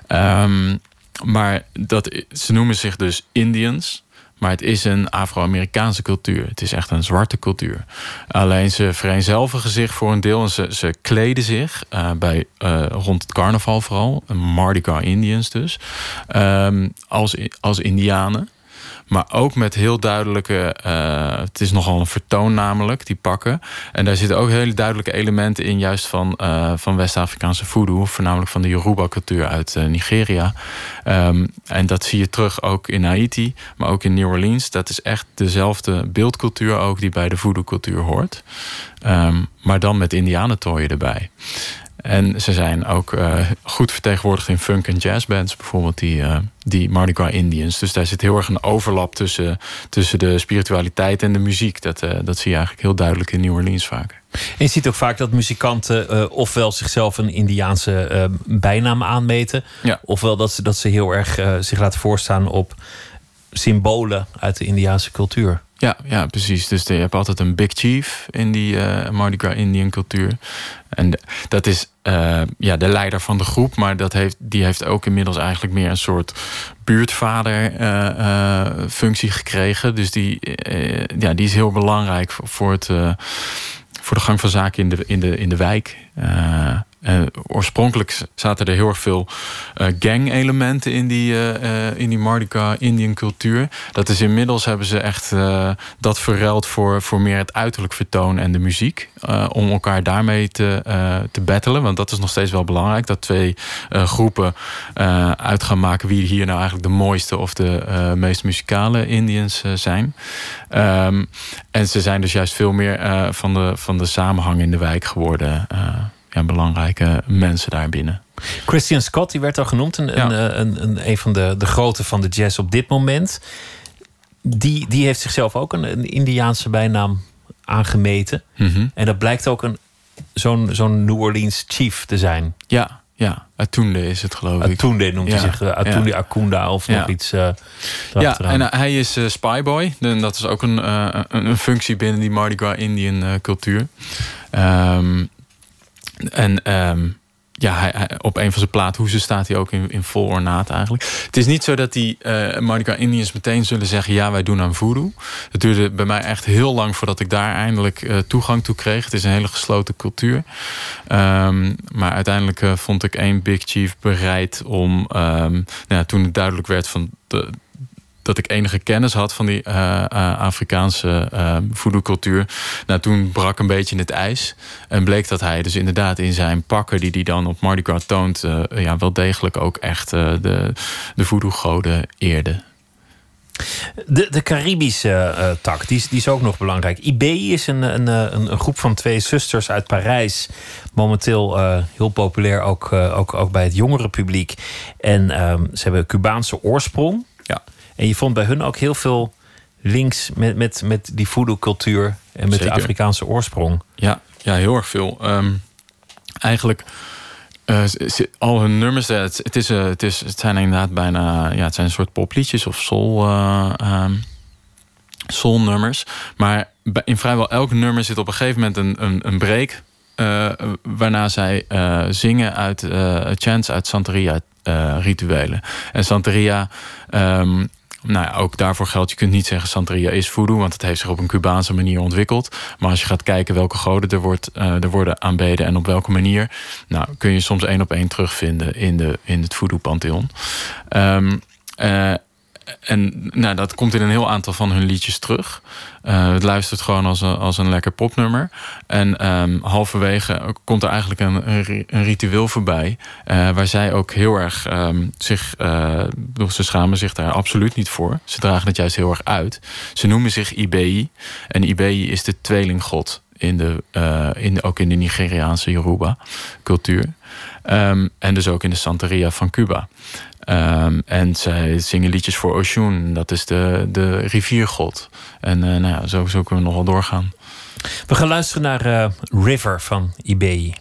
Um, maar dat, ze noemen zich dus Indians... Maar het is een Afro-Amerikaanse cultuur. Het is echt een zwarte cultuur. Alleen ze vereenzelvigen zich voor een deel. En ze, ze kleden zich uh, bij, uh, rond het carnaval vooral. Mardi Gras Indians dus. Um, als, als indianen. Maar ook met heel duidelijke. Uh, het is nogal een vertoon, namelijk, die pakken. En daar zitten ook hele duidelijke elementen in, juist van, uh, van West-Afrikaanse voodoo. Voornamelijk van de Yoruba-cultuur uit uh, Nigeria. Um, en dat zie je terug ook in Haiti, maar ook in New Orleans. Dat is echt dezelfde beeldcultuur ook die bij de voodoo-cultuur hoort. Um, maar dan met indianentooien erbij. En ze zijn ook goed vertegenwoordigd in funk en jazzbands, bijvoorbeeld die, die Mardi Gras Indians. Dus daar zit heel erg een overlap tussen, tussen de spiritualiteit en de muziek. Dat, dat zie je eigenlijk heel duidelijk in New Orleans vaak. En je ziet ook vaak dat muzikanten ofwel zichzelf een Indiaanse bijnaam aanmeten, ja. ofwel dat ze, dat ze heel erg zich laten voorstaan op symbolen uit de Indiaanse cultuur. Ja, ja, precies. Dus je hebt altijd een big chief in die uh, Mardi Gras Indian cultuur. En dat is uh, ja, de leider van de groep, maar dat heeft, die heeft ook inmiddels eigenlijk meer een soort buurtvader uh, functie gekregen. Dus die, ja, die is heel belangrijk voor, het, voor de gang van zaken in de, in de, in de wijk. Uh, oorspronkelijk zaten er heel erg veel uh, gang-elementen in die, uh, in die Mardi Gras Indian cultuur. Dat is inmiddels hebben ze echt dat verruild voor, voor meer het uiterlijk vertoon en de muziek. om elkaar daarmee te, te battelen. Want dat is nog steeds wel belangrijk. Dat twee groepen uit gaan maken wie hier nou eigenlijk de mooiste of de meest muzikale Indians zijn. Um, en ze zijn dus juist veel meer van, de, van de samenhang in de wijk geworden ja, belangrijke mensen daarbinnen. Christian Scott, die werd al genoemd, een, een, een, een, een van de, de grote van de jazz op dit moment. Die, die heeft zichzelf ook een, een Indiaanse bijnaam aangemeten. Mhm. En dat blijkt ook een, zo'n, zo'n New Orleans chief te zijn. Ja, ja. Atunde is het geloof ik. Atunde noemt hij zich. Uh, Atunde ja. Akunda of nog iets. Uh, ja, en uh, hij is Spyboy. En dat is ook een, een, een, functie binnen die Mardi Gras Indian cultuur. Um, en um, ja, op een van zijn plaathoezen staat hij ook in, in vol ornaat eigenlijk. Het is niet zo dat die uh, Mardi Indians meteen zullen zeggen... ja, wij doen aan voodoo. Het duurde bij mij echt heel lang voordat ik daar eindelijk uh, toegang toe kreeg. Het is een hele gesloten cultuur. Um, maar uiteindelijk uh, vond ik één Big Chief bereid om... Um, nou toen het duidelijk werd van... De, dat ik enige kennis had van die uh, uh, Afrikaanse uh, voodoo-cultuur. Nou, toen brak een beetje het ijs. En bleek dat hij dus inderdaad in zijn pakken... die hij dan op Mardi Gras toont... ja, wel degelijk ook echt de, de voodoo-goden eerde. De, de Caribische tak, die is, die is ook nog belangrijk. IBI is een, een, een, groep van twee zusters uit Parijs. Momenteel heel populair, ook, ook, ook bij het jongere publiek. En ze hebben Cubaanse oorsprong. En je vond bij hun ook heel veel links met, met, met die voodoo-cultuur en met Zeker. de Afrikaanse oorsprong. Ja, ja heel erg veel. Um, eigenlijk. Uh, al hun nummers, het, het, is, uh, het, is, het zijn inderdaad bijna ja, het zijn een soort popliedjes of soul, uh, um, soulnummers. Maar in vrijwel elk nummer zit op een gegeven moment een, een, een break. waarna zij zingen uit chants uit Santeria rituelen. En Santeria, um, nou ja, ook daarvoor geldt, je kunt niet zeggen Santeria is voodoo, want het heeft zich op een Cubaanse manier ontwikkeld. Maar als je gaat kijken welke goden er, wordt, uh, er worden aanbeden en op welke manier, nou, kun je soms één op één terugvinden in, de, in het voodoo-pantheon. Um, en nou, dat komt in een heel aantal van hun liedjes terug. Uh, het luistert gewoon als een, als een lekker popnummer. En um, halverwege komt er eigenlijk een, een ritueel voorbij. Uh, waar zij ook heel erg um, zich. Uh, ze schamen zich daar absoluut niet voor. Ze dragen het juist heel erg uit. Ze noemen zich Ibei. En Ibei is de tweelinggod. In de, in de, ook in de Nigeriaanse Yoruba-cultuur. Um, en dus ook in de Santeria van Cuba. Um, en zij zingen liedjes voor Oshun, dat is de, de riviergod. En uh, nou ja, zo, zo kunnen we nog wel doorgaan. We gaan luisteren naar uh, River van Ibei.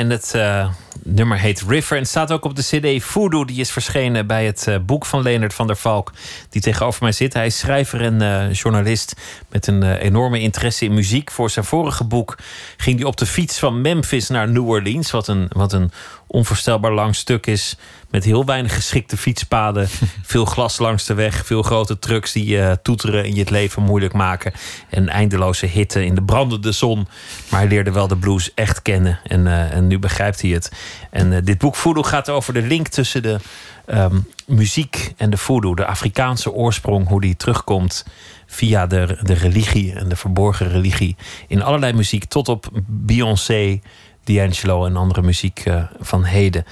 En het eh, nummer heet River. En het staat ook op de CD Voodoo. Die is verschenen bij het eh, boek van Leonard van der Valk. Die tegenover mij zit. Hij is schrijver en eh, journalist met een enorme interesse in muziek. Voor zijn vorige boek ging hij op de fiets van Memphis naar New Orleans. Wat een, wat een onvoorstelbaar lang stuk is. Met heel weinig geschikte fietspaden. veel glas langs de weg. Veel grote trucks die eh, toeteren en je het leven moeilijk maken. En eindeloze hitte in de brandende zon. Maar hij leerde wel de blues echt kennen. En, eh, en nu begrijpt hij het. En eh, dit boek Voodoo gaat over de link tussen de ehm, muziek en de voodoo. De Afrikaanse oorsprong, hoe die terugkomt via de, de religie en de verborgen religie. In allerlei muziek, tot op Beyoncé, D'Angelo en andere muziek eh, van heden.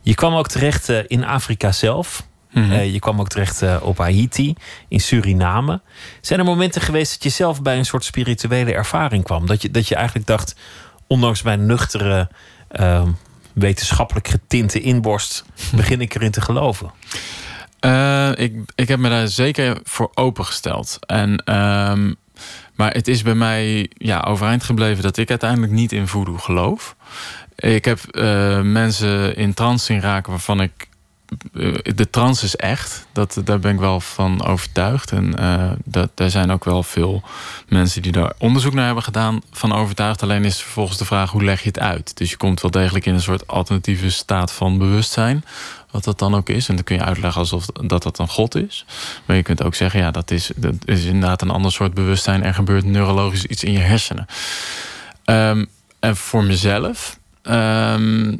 Je kwam ook terecht eh, in Afrika zelf. Mhm. Eh, je kwam ook terecht op Haiti, in Suriname. Zijn er momenten geweest dat je zelf bij een soort spirituele ervaring kwam? Dat je, dat je eigenlijk dacht, ondanks mijn nuchtere, eh, wetenschappelijk getinte inborst, begin ik erin te geloven? Ik, ik heb me daar zeker voor opengesteld. En, ehm, maar het is bij mij ja, overeind gebleven dat ik uiteindelijk niet in voodoo geloof. Ik heb eh, mensen in trance zien raken waarvan ik. eh, de trance is echt. Dat, daar ben ik wel van overtuigd. En eh, dat, daar zijn ook wel veel mensen die daar onderzoek naar hebben gedaan van overtuigd. Alleen is vervolgens de vraag hoe leg je het uit. Dus je komt wel degelijk in een soort alternatieve staat van bewustzijn. Wat dat dan ook is. En dan kun je uitleggen alsof dat dat een god is. Maar je kunt ook zeggen, ja, dat is, dat is inderdaad een ander soort bewustzijn. Er gebeurt neurologisch iets in je hersenen. Ehm, en voor mezelf. ehm,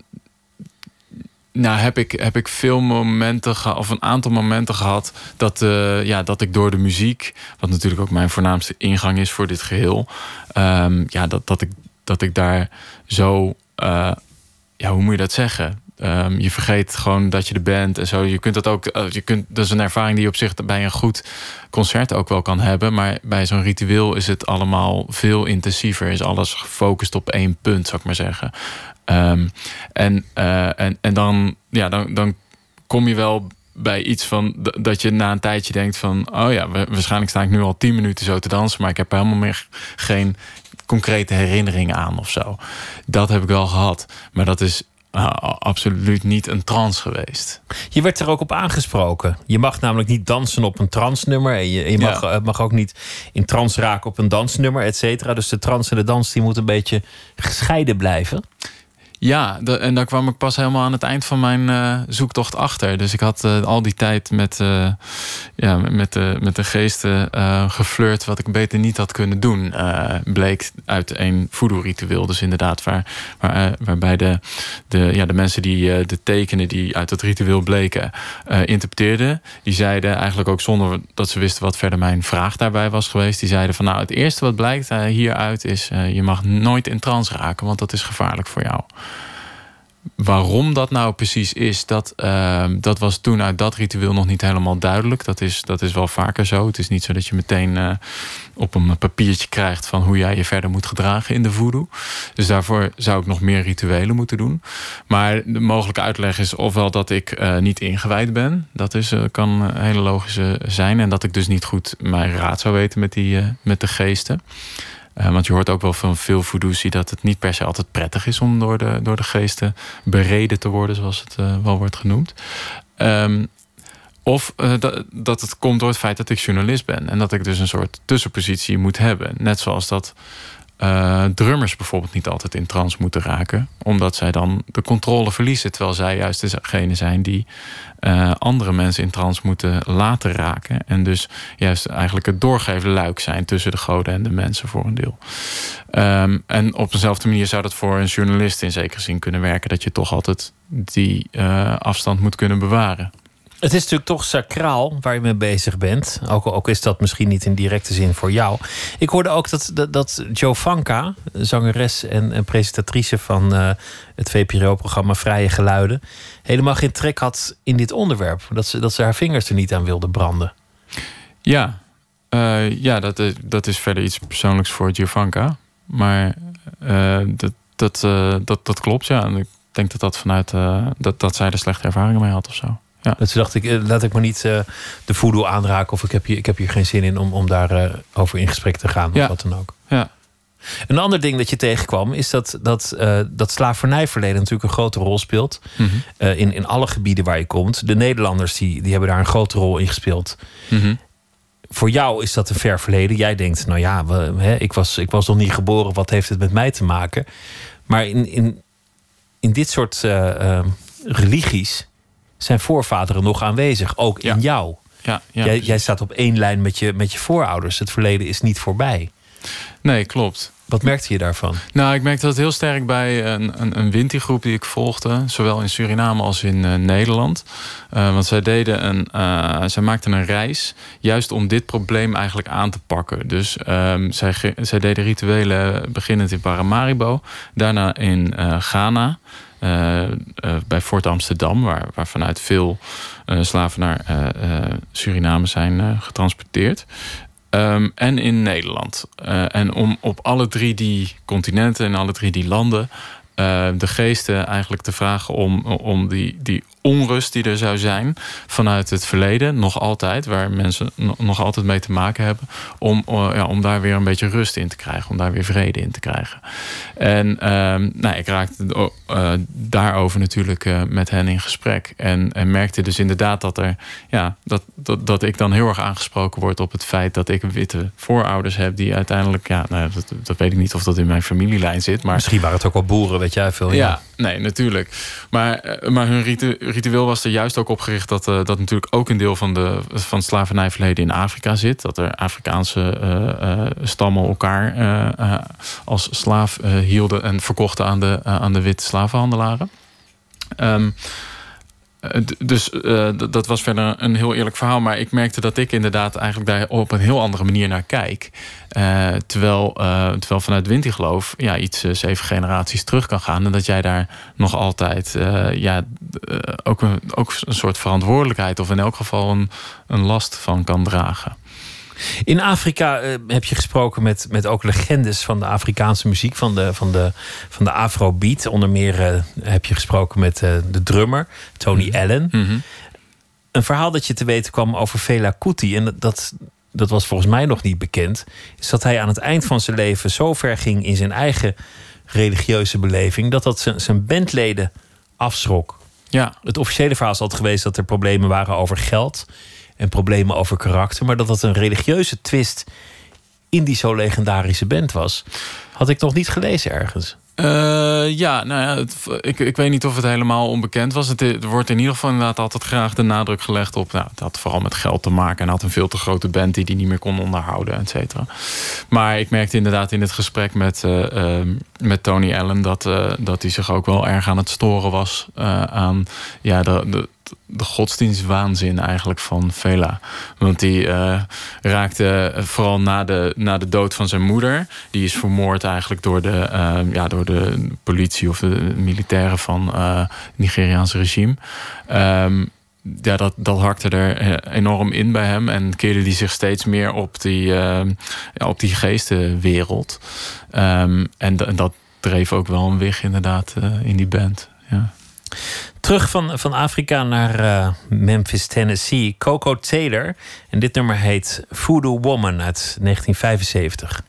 nou, heb ik, heb ik veel momenten gehad, of een aantal momenten gehad, dat, uh, ja, dat ik door de muziek, wat natuurlijk ook mijn voornaamste ingang is voor dit geheel, um, ja, dat, dat, ik, dat ik daar zo, uh, ja, hoe moet je dat zeggen? Um, je vergeet gewoon dat je er bent en zo. Je kunt dat ook, uh, je kunt, dat is een ervaring die je op zich bij een goed concert ook wel kan hebben. Maar bij zo'n ritueel is het allemaal veel intensiever. Is alles gefocust op één punt, zou ik maar zeggen. Um, en, uh, en, en dan, ja, dan, dan kom je wel bij iets van dat je na een tijdje denkt van... oh ja, waarschijnlijk sta ik nu al tien minuten zo te dansen... maar ik heb helemaal meer geen concrete herinneringen aan of zo. Dat heb ik wel gehad. Maar dat is uh, absoluut niet een trance geweest. Je werd er ook op aangesproken. Je mag namelijk niet dansen op een transnummer. En je, je mag, ja. mag, ook niet in trance raken op een dansnummer, et cetera. Dus de trance en de dans die moeten een beetje gescheiden blijven. Ja, en daar kwam ik pas helemaal aan het eind van mijn uh, zoektocht achter. Dus ik had uh, al die tijd met, uh, ja, met, de, met de geesten geflirt wat ik beter niet had kunnen doen. bleek uit een voodoo-ritueel. Dus inderdaad, waar, waar, waarbij de, de, ja, de mensen die de tekenen die uit het ritueel bleken interpreteerden. Die zeiden eigenlijk ook zonder dat ze wisten wat verder mijn vraag daarbij was geweest. Die zeiden van nou, het eerste wat blijkt hieruit is je mag nooit in trance raken, want dat is gevaarlijk voor jou. Waarom dat nou precies is, dat, uh, dat was toen uit dat ritueel nog niet helemaal duidelijk. Dat is, dat is wel vaker zo. Het is niet zo dat je meteen uh, op een papiertje krijgt van hoe jij je verder moet gedragen in de voodoo. Dus daarvoor zou ik nog meer rituelen moeten doen. Maar de mogelijke uitleg is ofwel dat ik uh, niet ingewijd ben. Dat is, kan een hele logische zijn. En dat ik dus niet goed mijn raad zou weten met, die, met de geesten. Uh, want je hoort ook wel van veel voodoo's dat het niet per se altijd prettig is om door de, door de geesten bereden te worden, zoals het uh, wel wordt genoemd. Um, of uh, dat, dat het komt door het feit dat ik journalist ben en dat ik dus een soort tussenpositie moet hebben. Net zoals dat uh, drummers bijvoorbeeld niet altijd in trance moeten raken, omdat zij dan de controle verliezen, terwijl zij juist degene zijn die uh, andere mensen in trance moeten laten raken. En dus juist eigenlijk het doorgeven luik zijn tussen de goden en de mensen voor een deel. Um, en op dezelfde manier zou dat voor een journalist in zekere zin kunnen werken, dat je toch altijd die uh, afstand moet kunnen bewaren. Het is natuurlijk toch sacraal waar je mee bezig bent. Ook, ook is dat misschien niet in directe zin voor jou. Ik hoorde ook dat, dat, Vanka, zangeres en, en presentatrice van uh, het VPRO-programma Vrije Geluiden, helemaal geen trek had in dit onderwerp. Dat ze, dat ze haar vingers er niet aan wilde branden. Ja, uh, ja dat, is, dat is verder iets persoonlijks voor Giovanka. Maar dat, dat, dat, dat klopt, ja. En ik denk dat dat vanuit dat, dat zij er slechte ervaringen mee had of zo. Ja. Dat ze dacht, ik, laat ik maar niet uh, de voodoo aanraken... of ik heb hier, ik heb hier geen zin in om, om daarover uh, over in gesprek te gaan. Ja. Of wat dan ook. Ja. Een ander ding dat je tegenkwam... is dat, dat, uh, dat slavernijverleden natuurlijk een grote rol speelt. Mhm. Mm -hmm. in, in alle gebieden waar je komt. De Nederlanders die, die hebben daar een grote rol in gespeeld. Mm -hmm. Voor jou is dat een ver verleden. Jij denkt, nou ja, we, hè, ik, was, ik was nog niet geboren. Wat heeft het met mij te maken? Maar in, in, in dit soort religies zijn voorvaderen nog aanwezig, ook in jou. Ja, ja, jij, jij, staat op één lijn met je, met je voorouders. Het verleden is niet voorbij. Nee, klopt. Wat merkte je daarvan? Nou, ik merkte dat heel sterk bij een, een, een Winti-groep die ik volgde, zowel in Suriname als in uh, Nederland. Uh, want zij deden een, uh, zij maakten een reis juist om dit probleem eigenlijk aan te pakken. Dus um, zij, zij deden rituelen beginnend in Paramaribo, daarna in Ghana. Uh, uh, bij Fort Amsterdam, waar, waar vanuit veel uh, slaven naar Suriname zijn getransporteerd. Um, en in Nederland. en om op alle drie die continenten en alle drie die landen de geesten eigenlijk te vragen om, om die, die onrust die er zou zijn vanuit het verleden, nog altijd, waar mensen nog altijd mee te maken hebben, om, ja, om daar weer een beetje rust in te krijgen, om daar weer vrede in te krijgen. En um, nou, ik raakte uh, daarover natuurlijk uh, met hen in gesprek en, en merkte dus inderdaad dat, er, ja, dat, dat, dat ik dan heel erg aangesproken word op het feit dat ik witte voorouders heb die uiteindelijk, ja, nou, dat, dat weet ik niet of dat in mijn familielijn zit, maar misschien waren het ook wel boeren, weet jij veel. Ja, ja nee, natuurlijk. Maar, maar hun ritu ritueel was er juist ook op gericht dat uh, dat natuurlijk ook een deel van, de, van het slavernijverleden in Afrika zit. Dat er Afrikaanse uh, uh, stammen elkaar als slaaf hielden en verkochten aan de, aan de witte slavenhandelaren. Um, Eh, dus uh, dat was verder een heel eerlijk verhaal. Maar ik merkte dat ik inderdaad eigenlijk daar op een heel andere manier naar kijk. Uh, terwijl, terwijl vanuit Winti-geloof ja, iets zeven generaties terug kan gaan. En dat jij daar nog altijd ja, ook, een, ook een soort verantwoordelijkheid... of in elk geval een, een last van kan dragen. In Afrika uh, heb je gesproken met, met ook legendes van de Afrikaanse muziek, van de, van de, van de Afrobeat. Onder meer uh, heb je gesproken met uh, de drummer, Tony mm Allen. -hmm. Een verhaal dat je te weten kwam over Fela Kuti. En dat, dat was volgens mij nog niet bekend. Is dat hij aan het eind van zijn leven zo ver ging in zijn eigen religieuze beleving. dat dat zijn, zijn bandleden afschrok. Ja. Het officiële verhaal is altijd geweest dat er problemen waren over geld en problemen over karakter. Maar dat dat een religieuze twist in die zo legendarische band was, had ik nog niet gelezen ergens. Uh, ja, nou ja, ik, ik weet niet of het helemaal onbekend was. Het, er wordt in ieder geval inderdaad altijd graag de nadruk gelegd op... Nou, het had vooral met geld te maken en had een veel te grote band... die die niet meer kon onderhouden, et cetera. Maar ik merkte inderdaad in het gesprek met, uh, uh, met Tony Allen... Dat, dat hij zich ook wel erg aan het storen was aan ja, de, de de godsdienstwaanzin eigenlijk van Vela. Want die uh, raakte vooral na de, na de dood van zijn moeder. Die is vermoord eigenlijk door de, uh, ja, door de politie of de militairen van uh, het Nigeriaanse regime. Um, ja, dat, dat hakte er enorm in bij hem. En keerde hij zich steeds meer op die, ja, op die geestenwereld. Um, en, en dat dreef ook wel een weg inderdaad in die band. Ja. Terug van, van Afrika naar uh, Memphis, Tennessee. Coco Taylor. En dit nummer heet Voodoo Woman uit 1975.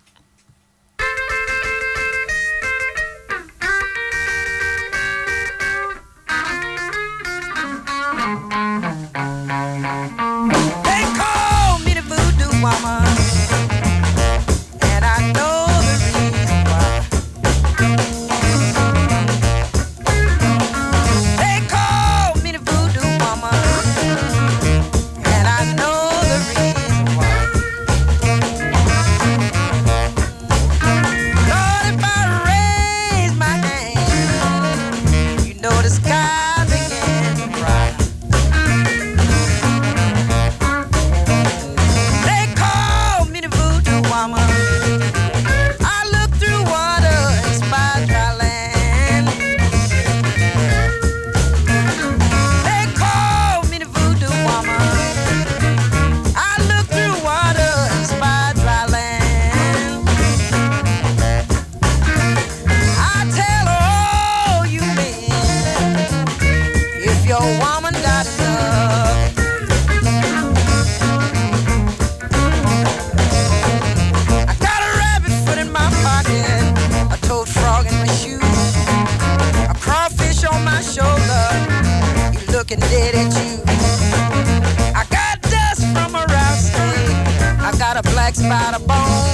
Looking dead at you. I got dust from a rattlesnake, I got a black spider bone.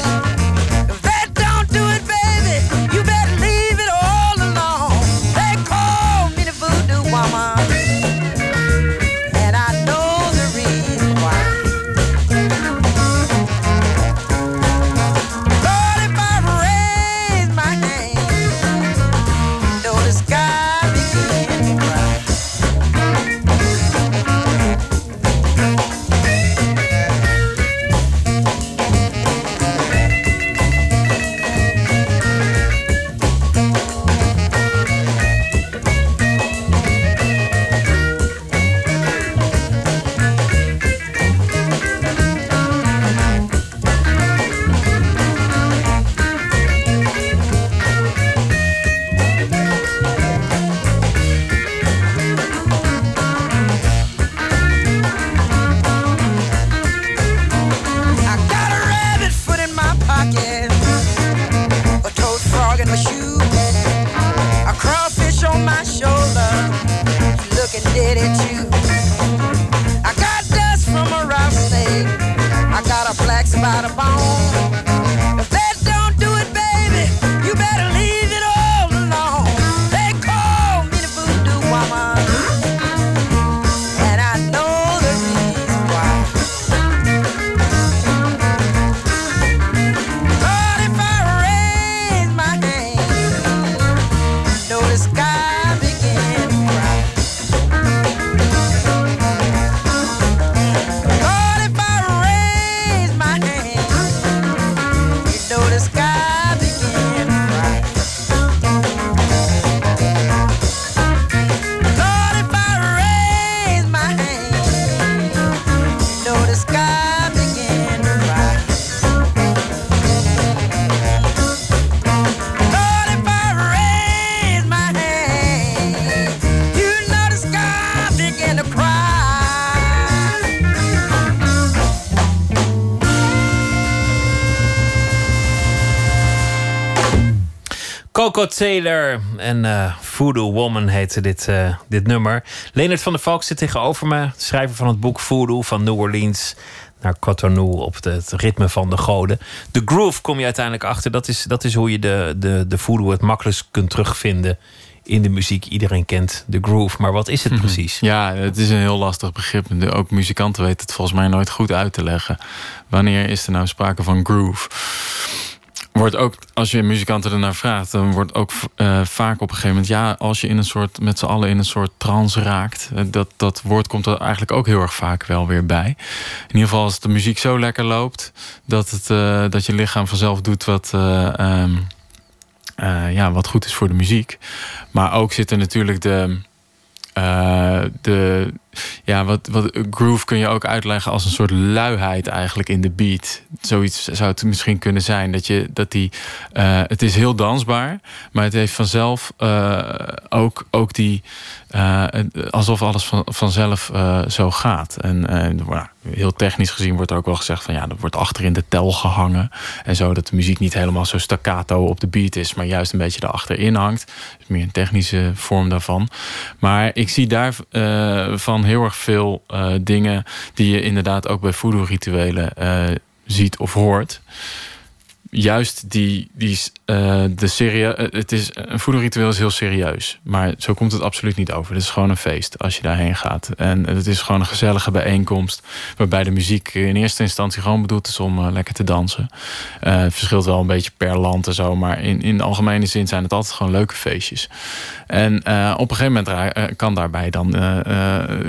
Taylor en eh, Voodoo Woman heette dit, eh, dit nummer. Leonard van der Valk zit tegenover me. Schrijver van het boek Voodoo van New Orleans naar Cotonou op de, het ritme van de goden. De groove kom je uiteindelijk achter. Dat is, dat is hoe je de, de, de voodoo het makkelijkst kunt terugvinden in de muziek. Iedereen kent de groove, maar wat is het Mhm. precies? Ja, het is een heel lastig begrip. Ook muzikanten weten het volgens mij nooit goed uit te leggen. Wanneer is er nou sprake van groove? Wordt ook, als je muzikanten ernaar vraagt, dan wordt ook eh, vaak op een gegeven moment, ja, als je in een soort, met z'n allen in een soort trance raakt, eh, dat, dat woord komt er eigenlijk ook heel erg vaak wel weer bij. In ieder geval als de muziek zo lekker loopt, dat, het, eh, dat je lichaam vanzelf doet wat, eh, ehm, eh, ja, wat goed is voor de muziek. Maar ook zit er natuurlijk de. de ja, wat, wat groove kun je ook uitleggen als een soort luiheid eigenlijk in de beat. Zoiets zou het misschien kunnen zijn. Dat je dat die. eh, het is heel dansbaar, maar het heeft vanzelf eh, ook, ook die. eh, alsof alles van, vanzelf zo gaat. En nou, heel technisch gezien wordt er ook wel gezegd van ja, er wordt achterin de tel gehangen. En zo dat de muziek niet helemaal zo staccato op de beat is, maar juist een beetje erachterin hangt. Dus meer een technische vorm daarvan. Maar ik zie daar heel erg veel eh, dingen die je inderdaad ook bij voodoo-rituelen eh, ziet of hoort. Juist die, die eh, de serie, eh, het is een voodoo-ritueel is heel serieus, maar zo komt het absoluut niet over. Het is gewoon een feest als je daarheen gaat en het is gewoon een gezellige bijeenkomst waarbij de muziek in eerste instantie gewoon bedoeld is om eh, lekker te dansen. Het verschilt wel een beetje per land en zo, maar in, in algemene zin zijn het altijd gewoon leuke feestjes. En op een gegeven moment kan daarbij dan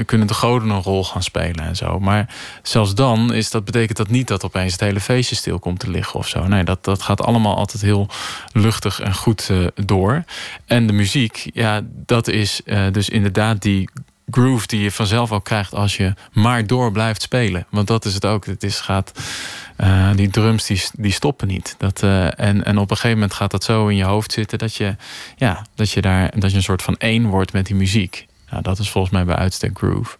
kunnen de goden een rol gaan spelen en zo. Maar zelfs dan is dat, betekent dat niet dat opeens het hele feestje stil komt te liggen of zo. Nee, dat, dat gaat allemaal altijd heel luchtig en goed eh, door. En de muziek, ja, dat is eh, dus inderdaad die groove die je vanzelf ook krijgt als je maar door blijft spelen. Want dat is het ook. Het is, gaat, eh, die drums die, stoppen niet. Dat, en, en op een gegeven moment gaat dat zo in je hoofd zitten dat je, ja, dat je, daar, dat je een soort van één wordt met die muziek. Nou, dat is volgens mij bij uitstek groove.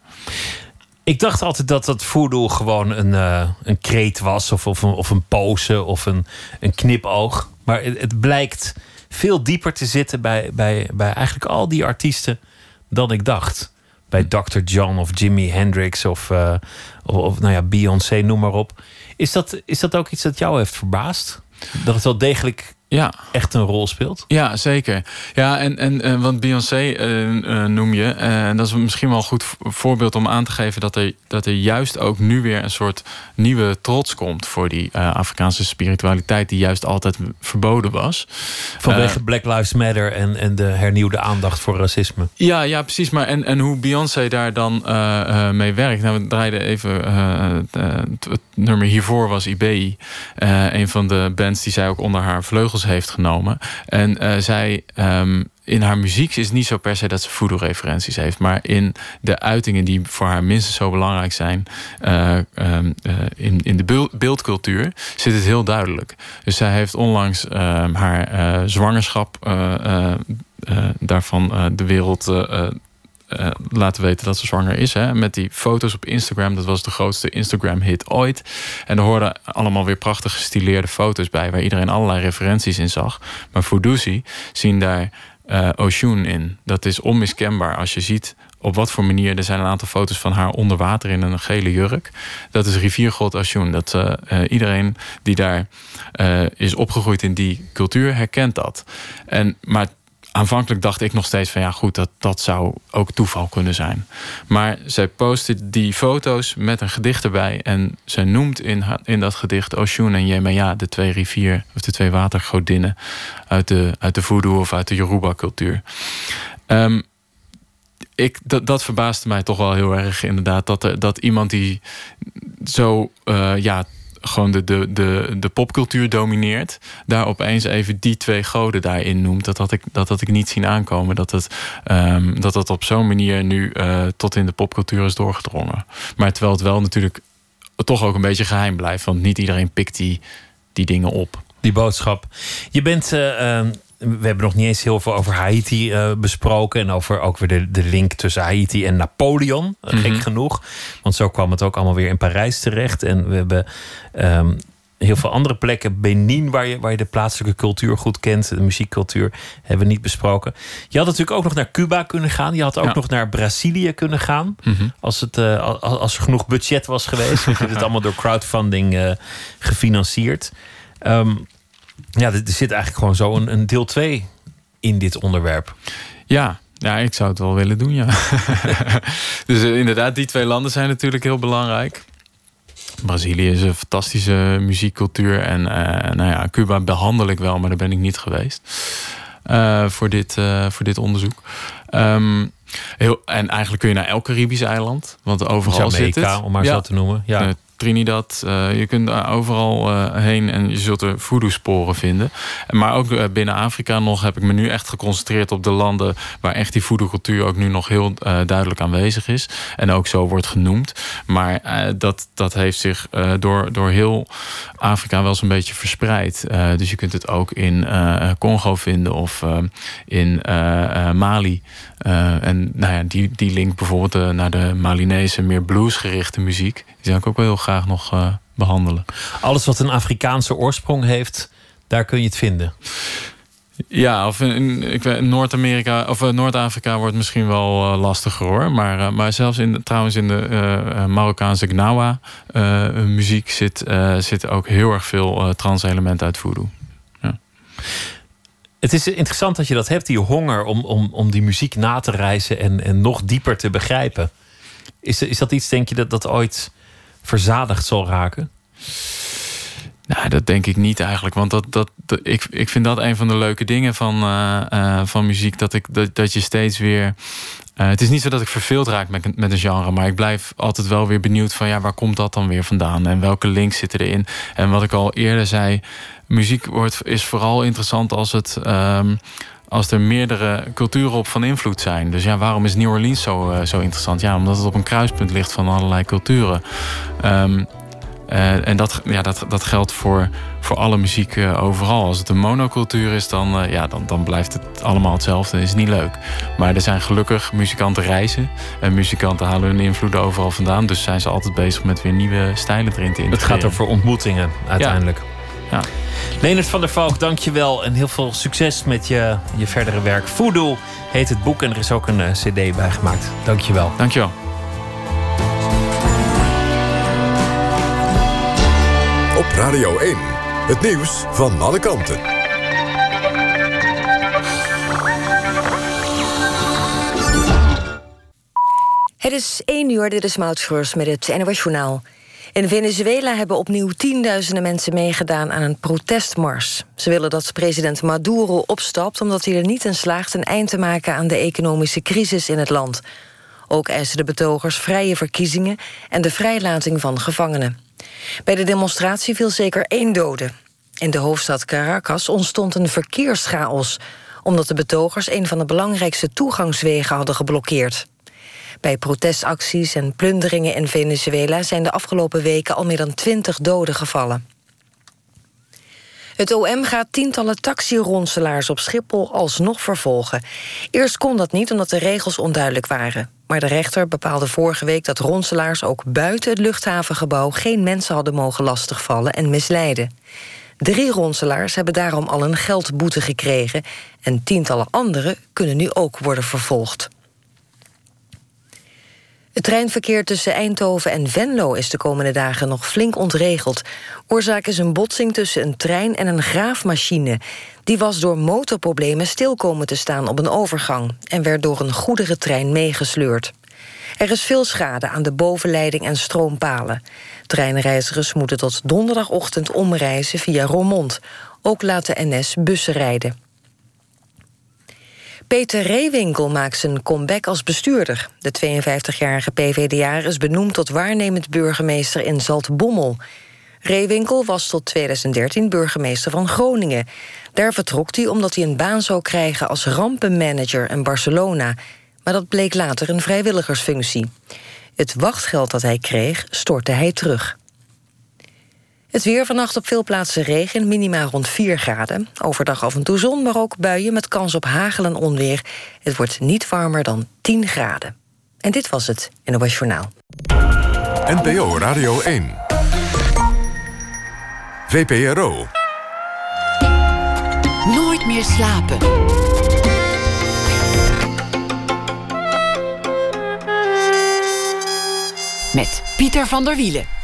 Ik dacht altijd dat dat voodoo gewoon een, eh, een kreet was, of, of, een, of een pose, of een, een knipoog. Maar het, het blijkt veel dieper te zitten bij, bij, bij eigenlijk al die artiesten dan ik dacht. Bij Dr. John of Jimi Hendrix of, eh, of, of, nou ja, Beyoncé, noem maar op. Is dat, is dat ook iets dat jou heeft verbaasd? Dat het wel degelijk Ja, echt een rol speelt? Ja, zeker. Ja, en, en want Beyoncé eh, eh, noem je. eh, En dat is misschien wel een goed voorbeeld om aan te geven dat er, dat er juist ook nu weer een soort nieuwe trots komt voor die Afrikaanse spiritualiteit, die juist altijd verboden was. Vanwege Black Lives Matter en, en de hernieuwde aandacht voor racisme. Ja, ja, precies. Maar en, en hoe Beyoncé daar dan mee werkt. Nou, we draaiden even. het, nummer hiervoor was IBI. een van de bands die zij ook onder haar vleugels heeft genomen. En eh, zij. ehm, in haar muziek is het niet zo per se dat ze voodoo-referenties heeft. Maar in de uitingen die voor haar minstens zo belangrijk zijn. eh, ehm, eh, in, in de beeld- beeldcultuur zit het heel duidelijk. Dus zij heeft onlangs ehm, haar zwangerschap daarvan de wereld eh, laten weten dat ze zwanger is. Hè? Met die foto's op Instagram. Dat was de grootste Instagram-hit ooit. En er hoorden allemaal weer prachtig gestileerde foto's bij... waar iedereen allerlei referenties in zag. Maar Fudusi zien daar eh Oshun in. Dat is onmiskenbaar als je ziet op wat voor manier... er zijn een aantal foto's van haar onder water in een gele jurk. Dat is riviergod Oshun. Dat, eh, iedereen die daar is opgegroeid in die cultuur herkent dat. En, maar aanvankelijk dacht ik nog steeds van ja goed, dat, dat zou ook toeval kunnen zijn. Maar zij postte die foto's met een gedicht erbij. En zij noemt in, in dat gedicht Oshun en Yemaya, de twee rivier of de twee watergodinnen uit de, uit de voodoo of uit de Yoruba cultuur. Ehm, ik, dat, dat verbaasde mij toch wel heel erg inderdaad. Dat, er, dat iemand die zo eh, ja, gewoon de, de, de, de popcultuur domineert, daar opeens even die twee goden daarin noemt. Dat had ik, dat had ik niet zien aankomen. Dat het, ehm, dat, het op zo'n manier nu eh, tot in de popcultuur is doorgedrongen. Maar terwijl het wel natuurlijk toch ook een beetje geheim blijft. Want niet iedereen pikt die, die dingen op. die boodschap. Je bent. eh, eh, we hebben nog niet eens heel veel over Haiti eh, besproken. En over ook weer de, de link tussen Haiti en Napoleon. eh, Gek Mhm. genoeg. Want zo kwam het ook allemaal weer in Parijs terecht. En we hebben ehm, heel veel andere plekken. Benin, waar je, waar je de plaatselijke cultuur goed kent. De muziekcultuur hebben we niet besproken. Je had natuurlijk ook nog naar Cuba kunnen gaan. Je had ook Ja. nog naar Brazilië kunnen gaan. Mhm. Als, het, eh, als, als er genoeg budget was geweest. Want je hebt het allemaal door crowdfunding gefinancierd. Ehm, ja, er zit eigenlijk gewoon zo een, een deel 2 in dit onderwerp. Ja, ja, ik zou het wel willen doen, ja. dus eh, inderdaad, die twee landen zijn natuurlijk heel belangrijk. Brazilië is een fantastische muziekcultuur. En eh, nou ja, Cuba behandel ik wel, maar daar ben ik niet geweest. eh, voor, dit, voor dit onderzoek. Ehm, heel, en eigenlijk kun je naar elk Caribisch eiland. Want overal zit Jamaica, het. om maar Ja. zo te noemen. Ja. Trinidad. eh, je kunt overal eh, heen en je zult er voodoo-sporen vinden. En Maar ook eh, binnen Afrika nog heb ik me nu echt geconcentreerd op de landen waar echt die voodoo-cultuur ook nu nog heel duidelijk aanwezig is. En ook zo wordt genoemd. Maar dat, dat heeft zich door, door heel Afrika wel zo'n beetje verspreid. Dus je kunt het ook in Congo vinden of in Mali. En nou ja, die, die link bijvoorbeeld naar de Malinese, meer bluesgerichte muziek. Die zou ik ook wel heel graag nog eh, behandelen. Alles wat een Afrikaanse oorsprong heeft, daar kun je het vinden. Ja, of in, Noord-Amerika of eh, Noord-Afrika wordt misschien wel eh, lastiger hoor. Maar, maar zelfs in, trouwens in de Marokkaanse Gnawa muziek zit, zit ook heel erg veel transelementen uit voodoo. Het is interessant dat je dat hebt, die honger om, om, om die muziek na te reizen en, en nog dieper te begrijpen. Is, is dat iets, denk je, dat dat ooit verzadigd zal raken? Nou, dat denk ik niet eigenlijk. Want dat, dat, ik, ik vind dat een van de leuke dingen van, eh, eh, van muziek. Dat, ik, dat, dat je steeds weer. eh, het is niet zo dat ik verveeld raak met, met een genre. Maar ik blijf altijd wel weer benieuwd van ja, waar komt dat dan weer vandaan? En welke links zitten erin? En wat ik al eerder zei. Muziek wordt, is vooral interessant als het. ehm, als er meerdere culturen op van invloed zijn. Dus ja, waarom is New Orleans zo, eh, zo interessant? Ja, omdat het op een kruispunt ligt van allerlei culturen. Ehm, eh, en dat, ja, dat, dat geldt voor, voor alle muziek eh, overal. Als het een monocultuur is, dan, ja, dan, dan blijft het allemaal hetzelfde. Dat is niet leuk. Maar er zijn gelukkig muzikanten reizen. En muzikanten halen hun invloeden overal vandaan. Dus zijn ze altijd bezig met weer nieuwe stijlen erin te integreren. Het gaat over ontmoetingen uiteindelijk. Ja. Leonard van der Valk, dankjewel. En heel veel succes met je, je verdere werk. Voodoo heet het boek en er is ook een eh, cd bij gemaakt. Dankjewel. Dankjewel. Op Radio 1. Het nieuws van alle kanten. Het is 1 uur, dit is Maud Schreurs met het NOS Journaal. In Venezuela hebben opnieuw tienduizenden mensen meegedaan aan een protestmars. Ze willen dat president Maduro opstapt omdat hij er niet in slaagt... een eind te maken aan de economische crisis in het land. Ook eisen de betogers vrije verkiezingen en de vrijlating van gevangenen. Bij de demonstratie viel zeker één dode. In de hoofdstad Caracas ontstond een verkeerschaos... omdat de betogers een van de belangrijkste toegangswegen hadden geblokkeerd. Bij protestacties en plunderingen in Venezuela zijn de afgelopen weken al meer dan 20 doden gevallen. Het OM gaat tientallen taxironselaars op Schiphol alsnog vervolgen. Eerst kon dat niet omdat de regels onduidelijk waren. Maar de rechter bepaalde vorige week dat ronselaars ook buiten het luchthavengebouw geen mensen hadden mogen lastigvallen en misleiden. Drie ronselaars hebben daarom al een geldboete gekregen en tientallen anderen kunnen nu ook worden vervolgd. Het treinverkeer tussen Eindhoven en Venlo is de komende dagen nog flink ontregeld. Oorzaak is een botsing tussen een trein en een graafmachine. Die was door motorproblemen stil komen te staan op een overgang... en werd door een goederentrein meegesleurd. Er is veel schade aan de bovenleiding en stroompalen. Treinreizigers moeten tot donderdagochtend omreizen via Roermond. Ook laat de NS bussen rijden. Peter Reewinkel maakt zijn comeback als bestuurder. De 52-jarige PVDA is benoemd tot waarnemend burgemeester in Zaltbommel. Reewinkel was tot 2013 burgemeester van Groningen. Daar vertrok hij omdat hij een baan zou krijgen als rampenmanager in Barcelona. Maar dat bleek later een vrijwilligersfunctie. Het wachtgeld dat hij kreeg, stortte hij terug. Het weer vannacht op veel plaatsen regen, minima rond 4 graden. Overdag af en toe zon, maar ook buien met kans op hagel en onweer. Het wordt niet warmer dan 10 graden. En dit was het NOS Journaal. NPO Radio 1. VPRO. Nooit meer slapen. Met Pieter van der Wielen.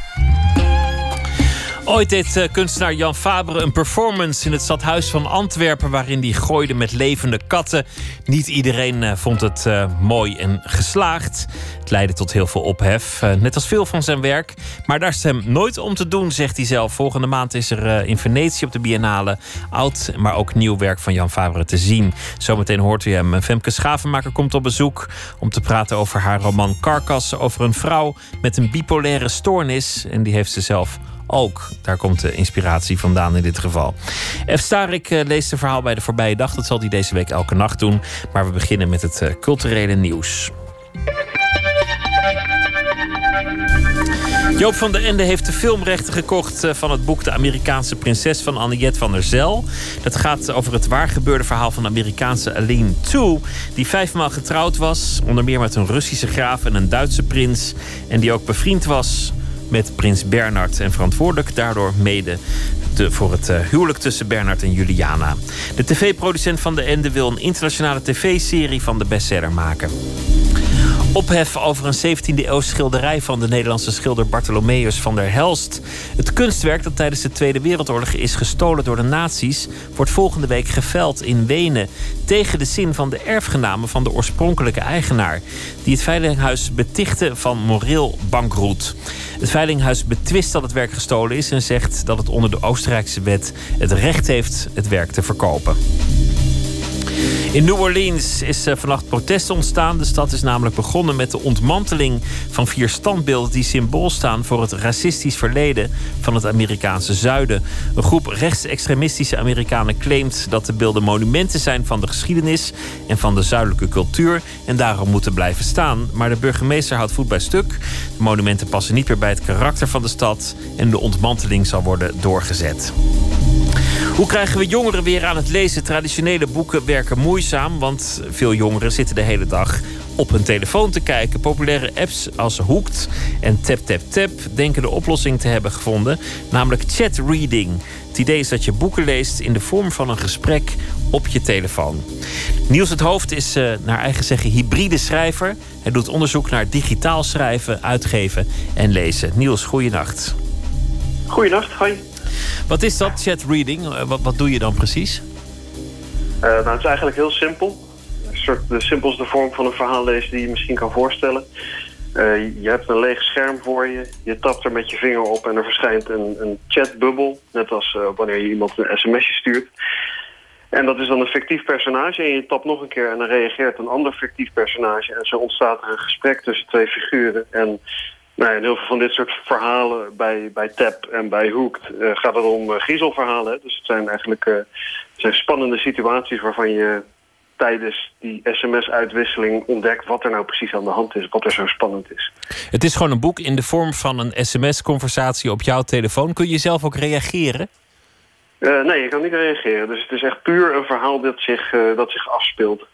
Ooit deed uh, kunstenaar Jan Fabre een performance in het stadhuis van Antwerpen. waarin hij gooide met levende katten. Niet iedereen uh, vond het uh, mooi en geslaagd. Leidde tot heel veel ophef. net als veel van zijn werk. Maar daar is hem nooit om te doen, zegt hij zelf. Volgende maand is er in Venetië op de Biennale oud, maar ook nieuw werk van Jan Fabre te zien. Zometeen hoort u hem. Femke Schavenmaker komt op bezoek om te praten over haar roman Carcass. Over een vrouw met een bipolaire stoornis. En die heeft ze zelf ook. Daar komt de inspiratie vandaan in dit geval. F. Starik uh, leest een verhaal bij de voorbije dag. Dat zal hij deze week elke nacht doen. Maar we beginnen met het culturele nieuws. Joop van der Ende heeft de filmrechten gekocht eh, van het boek De Amerikaanse Prinses van Anniette van der Zel. Dat gaat over het waargebeurde verhaal van de Amerikaanse Aline Two, die vijfmaal getrouwd was, onder meer met een Russische graaf en een Duitse prins, en die ook bevriend was met prins Bernard en verantwoordelijk daardoor mede de, voor het uh, huwelijk tussen Bernard en Juliana. De tv-producent van de Ende wil een internationale tv-serie van de bestseller maken. Ophef over een 17e-eeuws schilderij van de Nederlandse schilder Bartholomeus van der Helst. Het kunstwerk dat tijdens de Tweede Wereldoorlog is gestolen door de nazi's, wordt volgende week geveld in Wenen. Tegen de zin van de erfgenamen van de oorspronkelijke eigenaar, die het Veilinghuis betichten van moreel bankroet. Het Veilinghuis betwist dat het werk gestolen is en zegt dat het onder de Oostenrijkse wet het recht heeft het werk te verkopen. In New Orleans is uh, vannacht protest ontstaan. De stad is namelijk begonnen met de ontmanteling van vier standbeelden die symbool staan voor het racistisch verleden van het Amerikaanse zuiden. Een groep rechtsextremistische Amerikanen claimt dat de beelden monumenten zijn van de geschiedenis en van de zuidelijke cultuur en daarom moeten blijven staan. Maar de burgemeester houdt voet bij stuk. De monumenten passen niet meer bij het karakter van de stad en de ontmanteling zal worden doorgezet. Hoe krijgen we jongeren weer aan het lezen? Traditionele boeken werken moeizaam, want veel jongeren zitten de hele dag op hun telefoon te kijken. Populaire apps als Hooked en Tap Tap Tap denken de oplossing te hebben gevonden, namelijk chat reading. Het idee is dat je boeken leest in de vorm van een gesprek op je telefoon. Niels het Hoofd is uh, naar eigen zeggen hybride schrijver. Hij doet onderzoek naar digitaal schrijven, uitgeven en lezen. Niels, goeienacht. Goeienacht, hoi. Wat is dat, chat reading? Eh, wat, wat doe je dan precies? Uh, nou, het is eigenlijk heel simpel. Een soort de simpelste vorm van een verhaal lezen die je misschien kan voorstellen. Uh, je hebt een leeg scherm voor je. Je tapt er met je vinger op en er verschijnt een, een chatbubbel. Net als uh, wanneer je iemand een sms'je stuurt. En dat is dan een fictief personage. En je tapt nog een keer en dan reageert een ander fictief personage. En zo ontstaat er een gesprek tussen twee figuren. En nou, in heel veel van dit soort verhalen bij, bij TAP en bij Hooked uh, gaat het om uh, griezelverhalen. Dus het zijn eigenlijk uh, het zijn spannende situaties waarvan je tijdens die sms-uitwisseling ontdekt wat er nou precies aan de hand is, wat er zo spannend is. Het is gewoon een boek in de vorm van een sms-conversatie op jouw telefoon. Kun je zelf ook reageren? nee, je kan niet reageren. Dus het is echt puur een verhaal dat zich, dat zich afspeelt.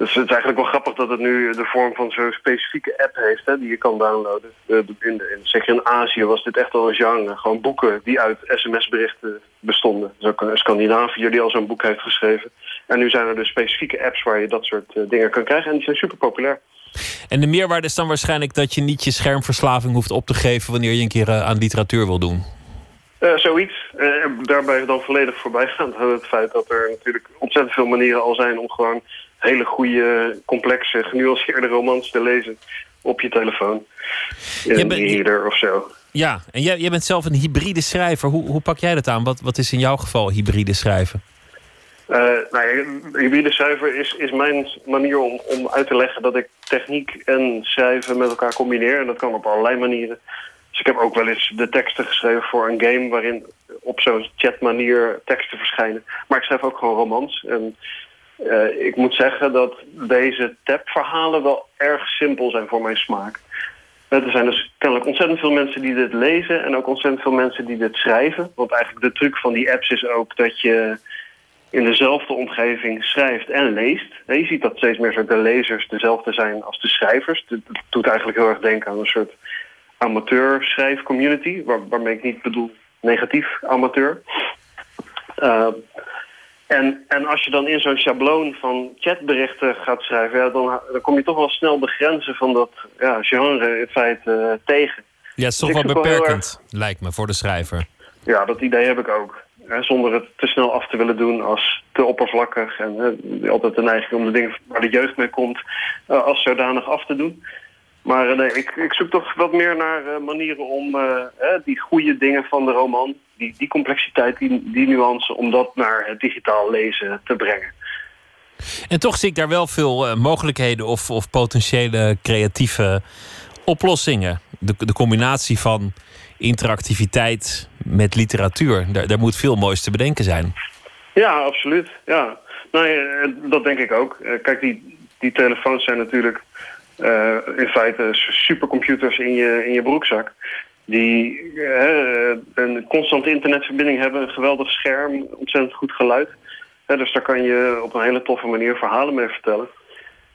Dus het is eigenlijk wel grappig dat het nu de vorm van zo'n specifieke app heeft hè, die je kan downloaden. In, de, in, zeker in Azië was dit echt wel een genre. Gewoon boeken die uit sms-berichten bestonden. Dus ook Scandinavië die al zo'n boek heeft geschreven. En nu zijn er dus specifieke apps waar je dat soort uh, dingen kan krijgen. En die zijn super populair. En de meerwaarde is dan waarschijnlijk dat je niet je schermverslaving hoeft op te geven... wanneer je een keer uh, aan literatuur wil doen. Uh, zoiets. Uh, daarbij dan volledig voorbijgaand het feit dat er natuurlijk ontzettend veel manieren al zijn om gewoon hele goede, complexe, genuanceerde romans te lezen op je telefoon. In een reader of zo. Ja, en jij, jij bent zelf een hybride schrijver. Hoe, hoe pak jij dat aan? Wat, wat is in jouw geval hybride schrijven? Uh, nou ja, hybride schrijver is, is mijn manier om, om uit te leggen dat ik techniek en schrijven met elkaar combineer. En dat kan op allerlei manieren. Dus ik heb ook wel eens de teksten geschreven voor een game waarin op zo'n chatmanier teksten verschijnen. Maar ik schrijf ook gewoon romans. En uh, ik moet zeggen dat deze TAP-verhalen wel erg simpel zijn voor mijn smaak. Er zijn dus kennelijk ontzettend veel mensen die dit lezen... en ook ontzettend veel mensen die dit schrijven. Want eigenlijk de truc van die apps is ook dat je in dezelfde omgeving schrijft en leest. Je ziet dat steeds meer de lezers dezelfde zijn als de schrijvers. Dat doet eigenlijk heel erg denken aan een soort amateur-schrijfcommunity... Waar, waarmee ik niet bedoel negatief amateur. Uh, en, en als je dan in zo'n schabloon van chatberichten gaat schrijven, ja, dan, dan kom je toch wel snel de grenzen van dat ja, genre in feite uh, tegen. Ja, het is toch Dus wel beperkend, lijkt me, voor de schrijver. Ja, dat idee heb ik ook. Hè, zonder het te snel af te willen doen als te oppervlakkig. En hè, altijd de neiging om de dingen waar de jeugd mee komt eh, als zodanig af te doen. Maar eh, nee, ik, ik zoek toch wat meer naar eh, manieren om eh, die goede dingen van de roman... die, die complexiteit, die, die nuance, om dat naar het digitaal lezen te brengen. En toch zie ik daar wel veel eh, mogelijkheden of, of potentiële creatieve oplossingen. De, de combinatie van interactiviteit met literatuur. Daar, daar moet veel moois te bedenken zijn. Ja, absoluut. Ja. Nee, eh, dat denk ik ook. Eh, Kijk, die, die telefoons zijn natuurlijk in feite supercomputers in je, in je broekzak. Die eh, een constante internetverbinding hebben, een geweldig scherm, ontzettend goed geluid. Hè, dus daar kan je op een hele toffe manier verhalen mee vertellen.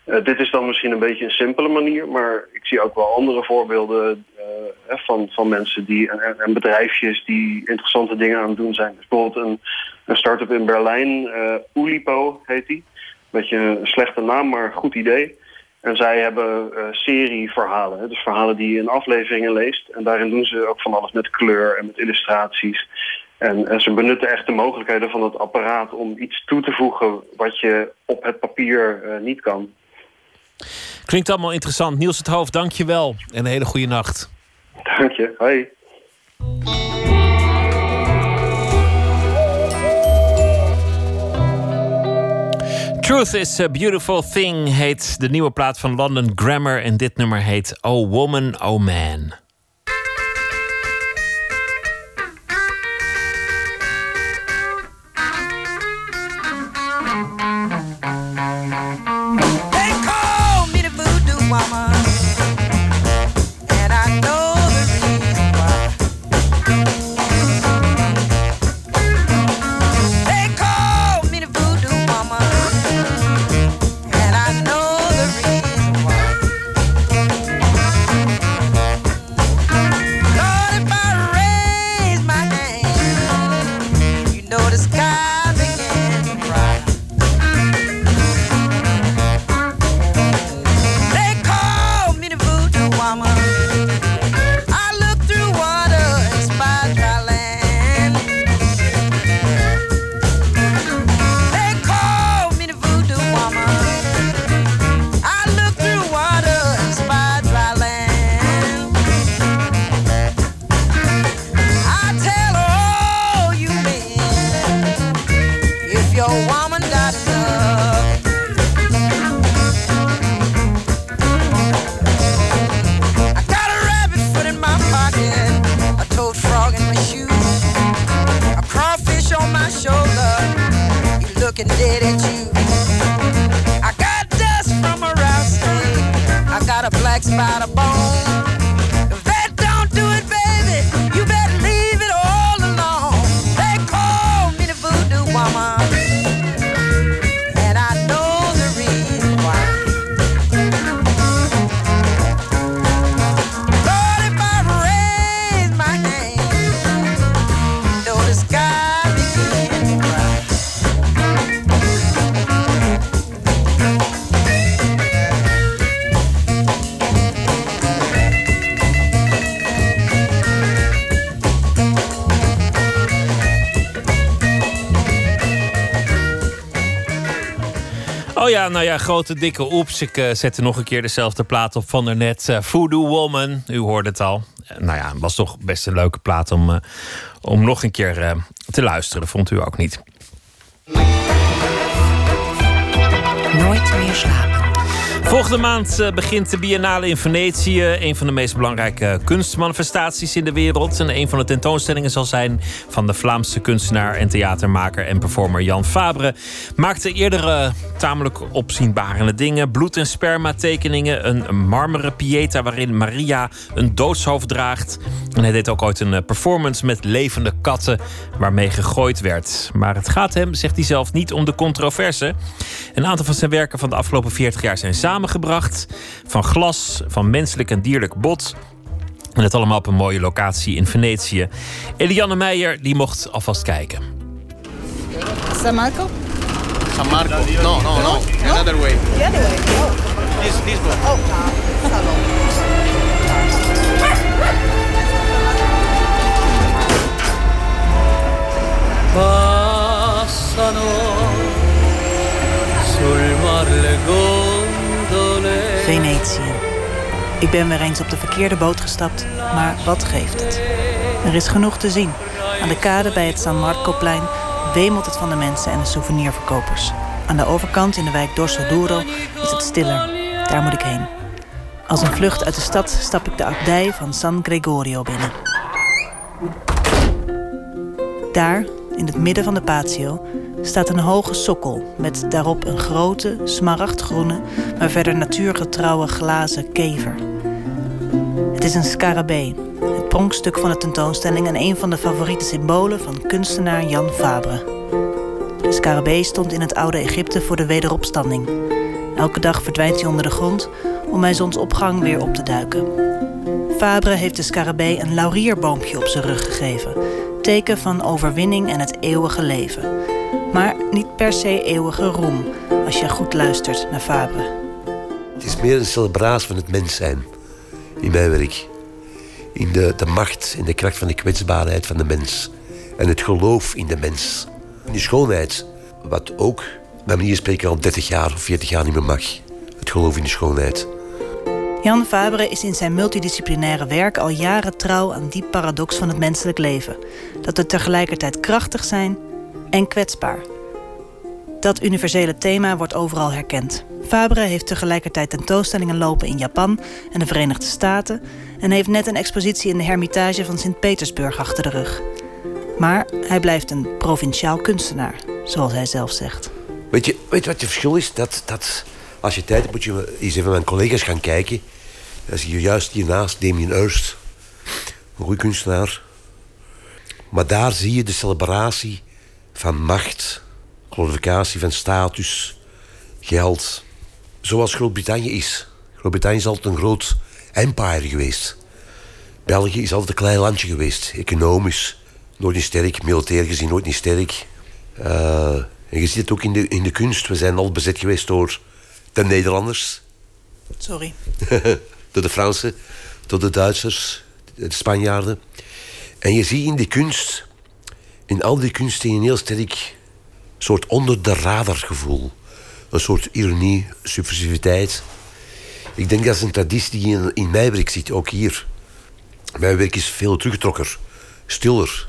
Eh, dit is dan misschien een beetje een simpele manier, maar ik zie ook wel andere voorbeelden eh, van, van mensen die, en, bedrijfjes die interessante dingen aan het doen zijn. Dus bijvoorbeeld een, een start-up in Berlijn, eh Ulipo heet die. Beetje een slechte naam, maar goed idee. En zij hebben eh, serieverhalen, dus verhalen die je in afleveringen leest. En daarin doen ze ook van alles met kleur en met illustraties. En, en ze benutten echt de mogelijkheden van het apparaat om iets toe te voegen wat je op het papier eh, niet kan. Klinkt allemaal interessant. Niels het Hoofd, dank je wel. En een hele goede nacht. Dank je. Hoi. Truth is a Beautiful Thing heet de nieuwe plaat van London Grammar. En dit nummer heet Oh Woman, Oh Man. Nou ja, grote dikke oeps. Ik eh, zette nog een keer dezelfde plaat op van daarnet. eh Voodoo Woman, u hoorde het al. Eh, nou ja, was toch best een leuke plaat om, om nog een keer te luisteren. Vond u ook niet? Nooit meer slapen. Volgende maand eh, begint de Biennale in Venetië. Een van de meest belangrijke kunstmanifestaties in de wereld. En een van de tentoonstellingen zal zijn van de Vlaamse kunstenaar en theatermaker en performer Jan Fabre. Maakte eerder eh, tamelijk opzienbarende dingen. Bloed- en sperma tekeningen. Een marmeren pieta waarin Maria een doodshoofd draagt. En hij deed ook ooit een eh, performance met levende katten waarmee gegooid werd. Maar het gaat hem, zegt hij zelf, niet om de controverse. Een aantal van zijn werken van de afgelopen 40 jaar zijn samengebracht. Van glas, van menselijk en dierlijk bot. En het allemaal op een mooie locatie in Venetië. Eliane Meijer die mocht alvast kijken. San Marco? San Marco. No, no, no. Another way. The other way. Oh. This, this one. Oh, passano sul mar le. Ik ben weer eens op de verkeerde boot gestapt, maar wat geeft het? Er is genoeg te zien. Aan de kade bij het San Marcoplein wemelt het van de mensen en de souvenirverkopers. Aan de overkant in de wijk Dorso Duro is het stiller. Daar moet ik heen. Als een vlucht uit de stad stap ik de abdij van San Gregorio binnen. Daar, in het midden van de patio, staat een hoge sokkel met daarop een grote, smaragdgroene, maar verder natuurgetrouwe glazen kever. Het is een scarabee, het pronkstuk van de tentoonstelling en een van de favoriete symbolen van kunstenaar Jan Fabre. De scarabee stond in het oude Egypte voor de wederopstanding. Elke dag verdwijnt hij onder de grond om bij zonsopgang weer op te duiken. Fabre heeft de scarabee een laurierboompje op zijn rug gegeven, teken van overwinning en het eeuwige leven. Maar niet per se eeuwige roem, als je goed luistert naar Fabre. Het is meer een celebratie van het mens zijn in mijn werk. In de, de macht en de kracht van de kwetsbaarheid van de mens. En het geloof in de mens. In de schoonheid, wat ook, bij manier spreken, al 30 jaar of 40 jaar niet meer mag. Het geloof in de schoonheid. Jan Fabre is in zijn multidisciplinaire werk al jaren trouw aan die paradox van het menselijk leven: dat we tegelijkertijd krachtig zijn en kwetsbaar. Dat universele thema wordt overal herkend. Fabre heeft tegelijkertijd tentoonstellingen lopen in Japan en de Verenigde Staten en heeft net een expositie in de Hermitage van Sint-Petersburg achter de rug. Maar hij blijft een provinciaal kunstenaar, zoals hij zelf zegt. Weet je, weet je wat het verschil is? Dat, dat, als je tijd hebt, moet je eens even met mijn collega's gaan kijken. Dan zie je juist hiernaast Damien Hirst. Een goede kunstenaar. Maar daar zie je de celebratie van macht, glorificatie van status, geld. Zoals Groot-Brittannië is. Groot-Brittannië is altijd een groot empire geweest. België is altijd een klein landje geweest. Economisch, nooit niet sterk. Militair gezien, nooit niet sterk. Uh, en je ziet het ook in de, in de kunst. We zijn al bezet geweest door de Nederlanders. Sorry. door de Fransen, door de Duitsers, de Spanjaarden. En je ziet in die kunst, in al die kunsten, een heel sterk soort onder de radar gevoel. Een soort ironie, subversiviteit. Ik denk dat is een traditie die in, in mijn werk zit, ook hier. Mijn werk is veel teruggetrokker, stiller,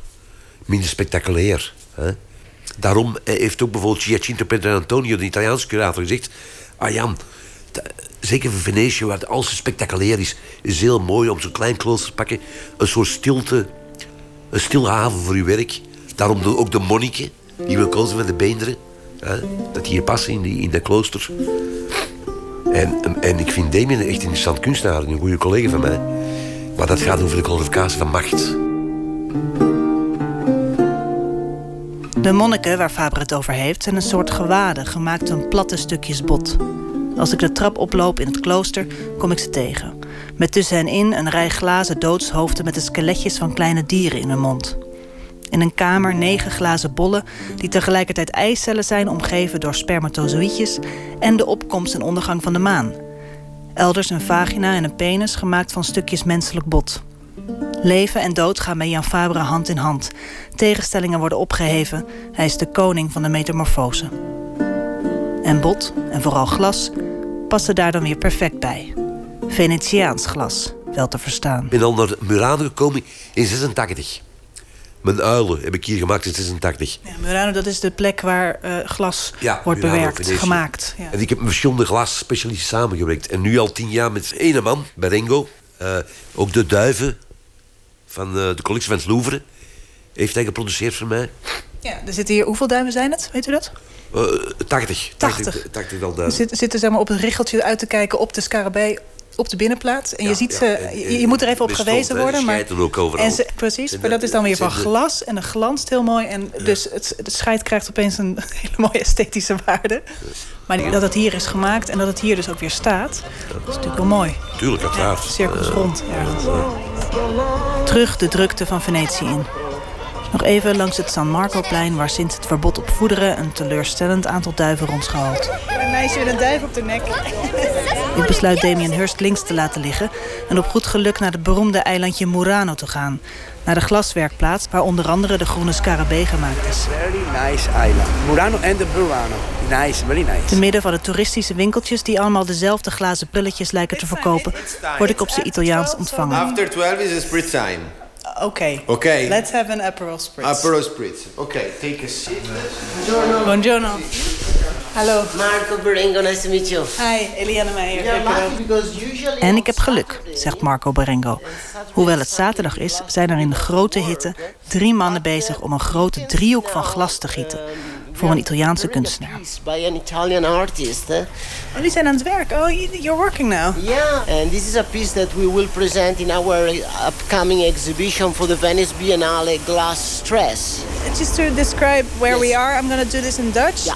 minder spectaculair. Hè? Daarom heeft ook bijvoorbeeld Giacinto Antonio, de Italiaanse curator, gezegd... Ah Jan, zeker voor Venetië, waar alles spectaculair is... is heel mooi om zo'n klein klooster te pakken. Een soort stilte, een stil haven voor uw werk. Daarom ook de monniken, die wil kozen met de beenderen. Hè, dat hier passen in, die, in dat klooster. En, en ik vind Damien een echt interessant kunstenaar, een goede collega van mij. Maar dat gaat over de kwalificatie van macht. De monniken waar Faber het over heeft zijn een soort gewaden gemaakt van platte stukjes bot. Als ik de trap oploop in het klooster, kom ik ze tegen. Met tussen hen in een rij glazen doodshoofden met de skeletjes van kleine dieren in hun mond. In een kamer negen glazen bollen die tegelijkertijd eicellen zijn omgeven door spermatozoïdjes en de opkomst en ondergang van de maan. Elders een vagina en een penis gemaakt van stukjes menselijk bot. Leven en dood gaan bij Jan Fabre hand in hand. Tegenstellingen worden opgeheven. Hij is de koning van de metamorfose. En bot, en vooral glas, passen daar dan weer perfect bij. Venetiaans glas, wel te verstaan. Ik ben al naar Murano gekomen in 86. Mijn uilen heb ik hier gemaakt in 86. Ja, Murano, dat is de plek waar uh, glas ja, wordt Murano, bewerkt, Venetië. gemaakt. Ja. En ik heb met verschillende glasspecialisten samengewerkt. En nu al tien jaar met één man, Berengo. Uh, ook de duiven van uh, de collectie van het Louvre heeft hij geproduceerd voor mij. Ja, er zitten hier, hoeveel duimen zijn het? Weet u dat? Uh, 80. 80. 80 wel duimen. Zitten, zitten zeg maar, op het richeltje uit te kijken op de scarabee op de binnenplaats. En je ziet ze, je, je, moet er even op gewezen worden. Maar, ook overal. En ze, precies, maar dat is dan weer van glas en een glanst heel mooi. En dus het, het scheid krijgt opeens een hele mooie esthetische waarde. Maar dat het hier is gemaakt en dat het hier dus ook weer staat, dat is natuurlijk wel mooi. Tuurlijk, uiteraard. Cirkels rond ergens. Terug de drukte van Venetië in. Nog even langs het San Marcoplein... waar sinds het verbod op voederen een teleurstellend aantal duiven rondsgehaald. Een meisje met een duif op de nek. Ik besluit Damien Hurst links te laten liggen... en op goed geluk naar het beroemde eilandje Murano te gaan. Naar de glaswerkplaats waar onder andere de groene scarabee gemaakt is. Very nice island. Murano and the Burano. Nice, very nice. Te midden van de toeristische winkeltjes... die allemaal dezelfde glazen brilletjes lijken te verkopen... word ik op zijn Italiaans ontvangen. After 12 is a spritz time. Oké. Okay. Let's have an Aperol Spritz. Aperol spritz. Okay, take a seat. Buongiorno. Buongiorno. Hallo. Marco Berengo, nice to meet you. Hi, Eliane Meijer. En ik heb geluk, zegt Marco Berengo. Hoewel het zaterdag is, zijn er in de grote hitte drie mannen bezig om een grote driehoek van glas te gieten. Voor een Italiaanse kunstenaar. by an Italian artist. eh? Oh, die zijn aan het werk. Oh, you- you're working now. Yeah, and this is a piece that we will present in our upcoming exhibition for the Venice Biennale Glass Stress. Just to describe where we are, I'm going to do this in Dutch.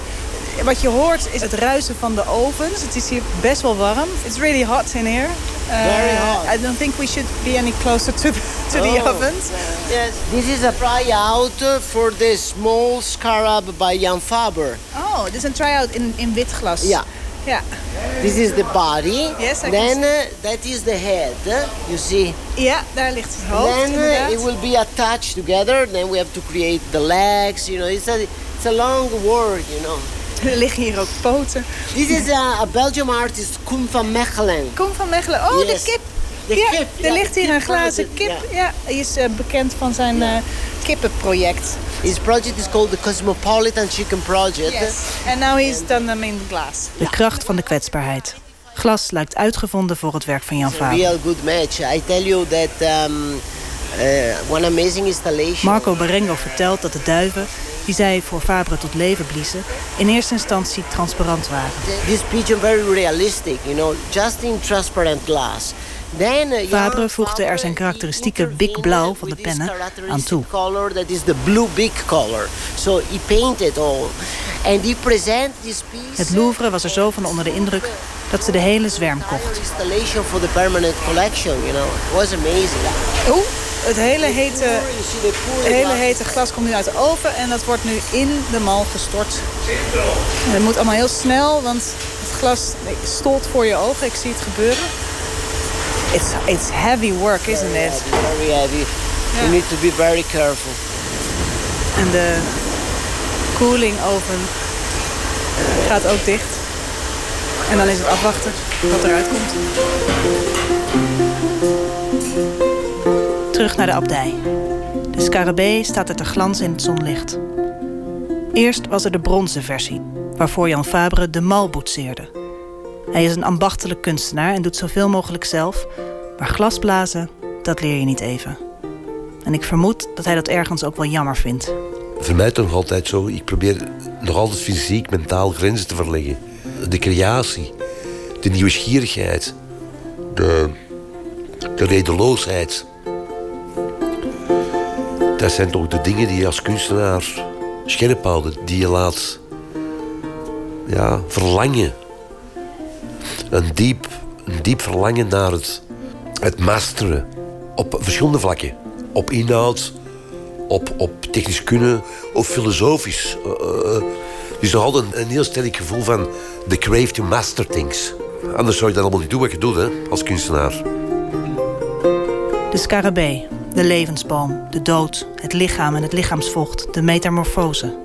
Wat je hoort is het ruisen van de ovens. Het is hier best wel warm. It's really hot in here. Uh, Very hot. I don't think we should be any closer to to the Oh. ovens. Yes, this is a tryout for the small scarab by Jan Faber. Oh, dit is een try-out in, in wit glas. Ja. Ja. This is the body. Yes, I Then uh, that is the head. You see. Ja, daar ligt het hoofd then uh, it will be attached together. Then we have to create the legs. You know, it's a it's a long work. You know. Er liggen hier ook poten. This is a, a Belgian artist, Koen van Mechelen. Kom van Mechelen. Oh, Yes. de kip. De ja, kip, er ja, ligt hier een glazen kip. Ja. hij is eh, bekend van zijn eh, kippenproject. His project is called the Cosmopolitan Chicken Project. Yes. And now he's done them in glass. De kracht van de kwetsbaarheid. Glas lijkt uitgevonden voor het werk van Jan Faber. real good match. I tell you that um, uh, one amazing installation. Marco Berengo vertelt dat de duiven, die zij voor Fabre tot leven bliezen, in eerste instantie transparant waren. This pigeon very realistic, you know, just in transparant glass. Then uh, Fabre voegde er zijn karakteristieke big blauw van de pennen aan toe. color that is the blue big color. So he painted all, and he present this piece. Het Louvre was er zo van onder de indruk dat ze de hele zwerm kocht. installation for the permanent collection. You know, it was amazing. Oeh, het hele hete, het hele hete glas komt nu uit de oven en dat wordt nu in de mal gestort. En het moet allemaal heel snel, want het glas stolt voor je ogen. Ik zie het gebeuren. It's, it's heavy work, isn't it? Very heavy. You need to be very careful. En de Koeling oven gaat ook dicht. En dan is het afwachten wat eruit komt. Terug naar de abdij. De scarabee staat er te glans in het zonlicht. Eerst was er de bronzen versie, waarvoor Jan Fabre de mal boetseerde. Hij is een ambachtelijk kunstenaar en doet zoveel mogelijk zelf, maar glasblazen, dat leer je niet even. En ik vermoed dat hij dat ergens ook wel jammer vindt. Voor mij toch nog altijd zo. Ik probeer nog altijd fysiek, mentaal grenzen te verleggen. De creatie, de nieuwsgierigheid, de, de redeloosheid. Dat zijn toch de dingen die je als kunstenaar scherp houden. Die je laat ja, verlangen. Een diep, een diep verlangen naar het, het masteren. Op verschillende vlakken. Op inhoud, op, op technisch kunnen of filosofisch. Er is nog altijd een, een heel sterk gevoel van the crave to master things. Anders zou je dat allemaal niet doen wat je doet hè, als kunstenaar. De scarabee, de levensboom, de dood, het lichaam en het lichaamsvocht, de metamorfose.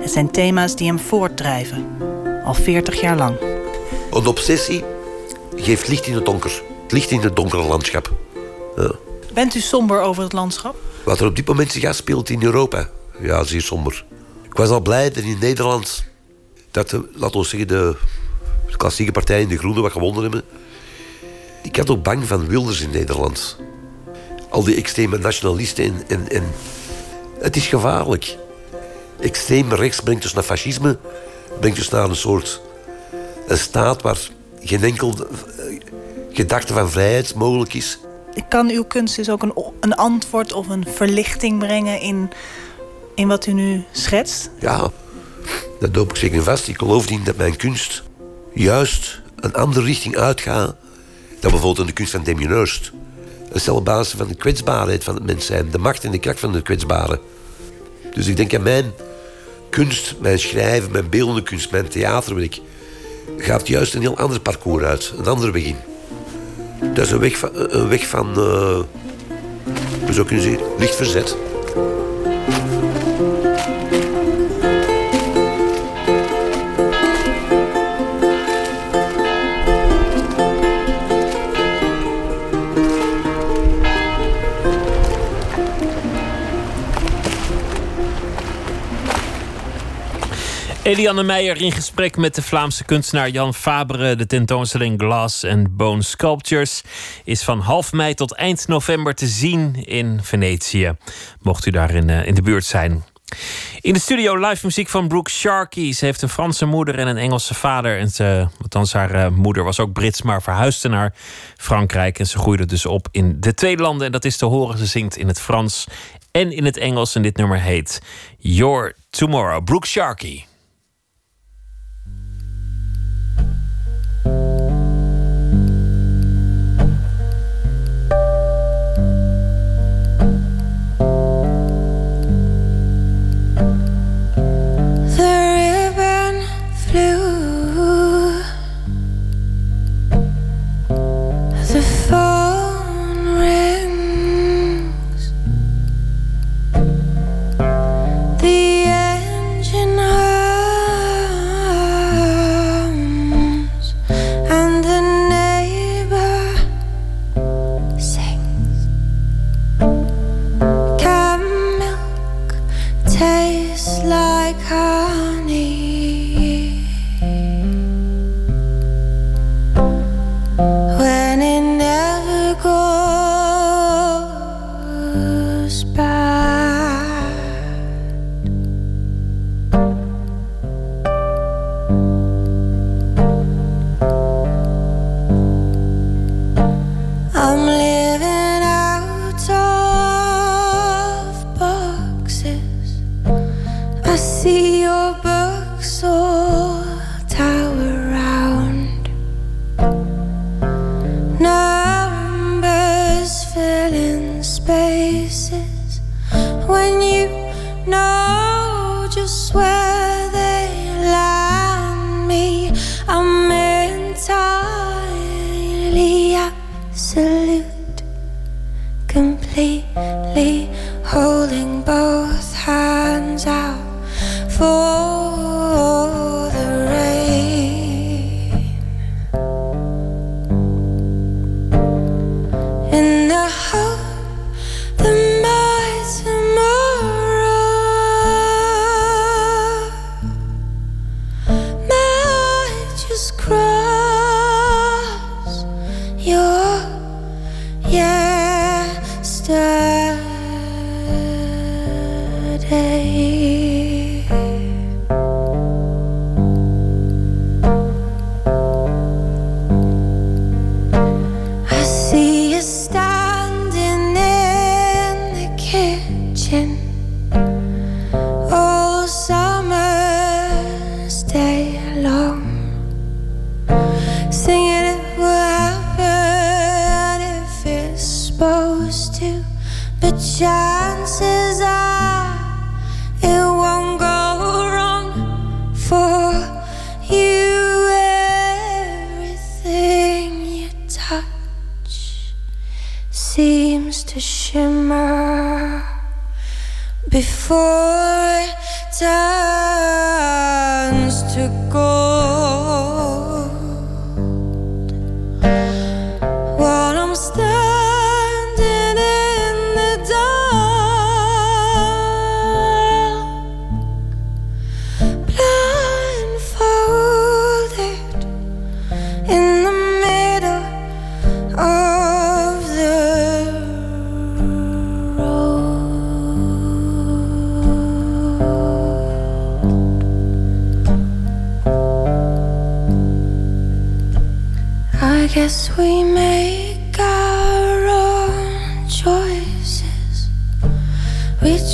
Het zijn thema's die hem voortdrijven, al 40 jaar lang. Een obsessie geeft licht in het donker. Licht in het donkere landschap. Ja. Bent u somber over het landschap? Wat er op dit moment zich afspeelt in Europa. Ja, zeer somber. Ik was al blij dat in Nederland... dat, de, laten we zeggen, de klassieke partijen, de Groenen, wat gewonnen hebben. Ik had ook bang van Wilders in Nederland. Al die extreme nationalisten en... en, en het is gevaarlijk. Extreem rechts brengt dus naar fascisme. Brengt dus naar een soort... een staat waar geen enkel eh, gedachte van vrijheid mogelijk is. Kan uw kunst dus ook een, een antwoord of een verlichting brengen in, in wat u nu schetst? Ja, dat doop ik zeker vast. Ik geloof niet dat mijn kunst juist een andere richting uitgaat dan bijvoorbeeld in de kunst van Damien Hirst. Dat is op basis van de kwetsbaarheid van het mens zijn. De macht en de kracht van de kwetsbare. Dus ik denk aan mijn kunst, mijn schrijven, mijn beeldende kunst, mijn theaterwerk. Gaat juist een heel ander parcours uit. Een andere weg in. Dat is een weg van, een weg van uh, hoe zou kunnen zeggen, licht verzet. Eliane Meijer in gesprek met de Vlaamse kunstenaar Jan Fabre. De tentoonstelling Glass and Bone Sculptures is van half mei tot eind november te zien in Venetië. Mocht u daar in, in de buurt zijn. In de studio live muziek van Brooke Sharkey. Ze heeft een Franse moeder en een Engelse vader. En ze, althans, haar uh, moeder was ook Brits, maar verhuisde naar Frankrijk. En ze groeide dus op in de twee landen. En dat is te horen. Ze zingt in het Frans en in het Engels. En dit nummer heet Your Tomorrow. Brooke Sharkey.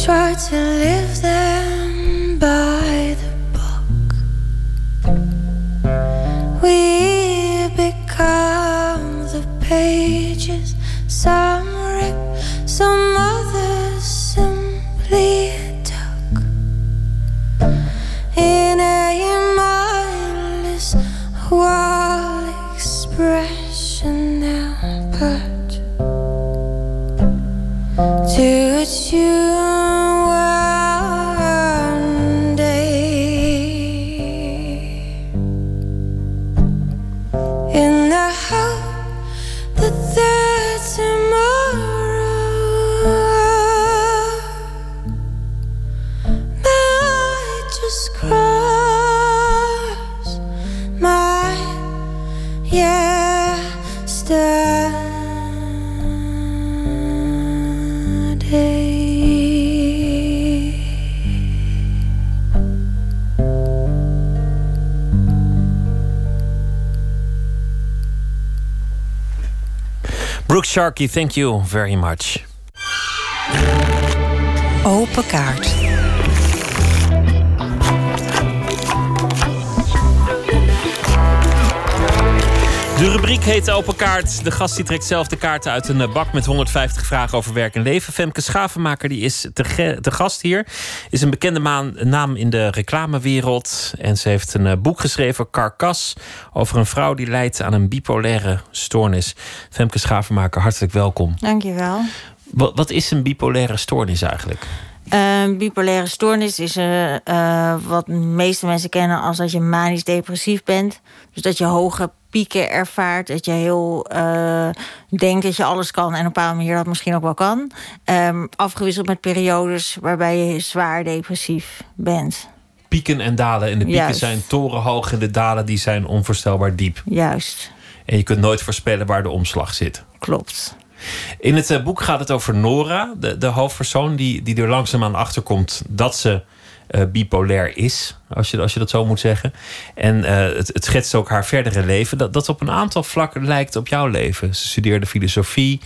try to live them by Sharkey, thank you very much. Open kaart. De rubriek heet Open Kaart. De gast die trekt zelf de kaarten uit een eh, bak met 150 vragen over werk en leven. Femke Schavenmaker die is te, te gast hier. Is een bekende maan, naam in de reclamewereld. En ze heeft een eh, boek geschreven, Carcas, over een vrouw die lijdt aan een bipolaire stoornis. Femke Schavenmaker, hartelijk welkom. Dankjewel. Wat, wat is een bipolaire stoornis eigenlijk? Een bipolaire stoornis is eh, eh, wat de meeste mensen kennen als dat je manisch depressief bent. Dus dat je hoge pieken ervaart, dat je heel eh, denkt dat je alles kan en op een bepaalde manier dat misschien ook wel kan. Ehm, afgewisseld met periodes waarbij je zwaar depressief bent. Pieken en dalen. En de pieken Juist. zijn torenhoog en de dalen die zijn onvoorstelbaar diep. Juist, En je kunt nooit voorspellen waar de omslag zit. klopt. In het eh, boek gaat het over Nora, de, de hoofdpersoon, die, die er langzaamaan achter komt dat ze eh, bipolair is, als je, als je dat zo moet zeggen. En eh, het, het schetst ook haar verdere leven, dat, dat op een aantal vlakken lijkt op jouw leven. Ze studeerde filosofie,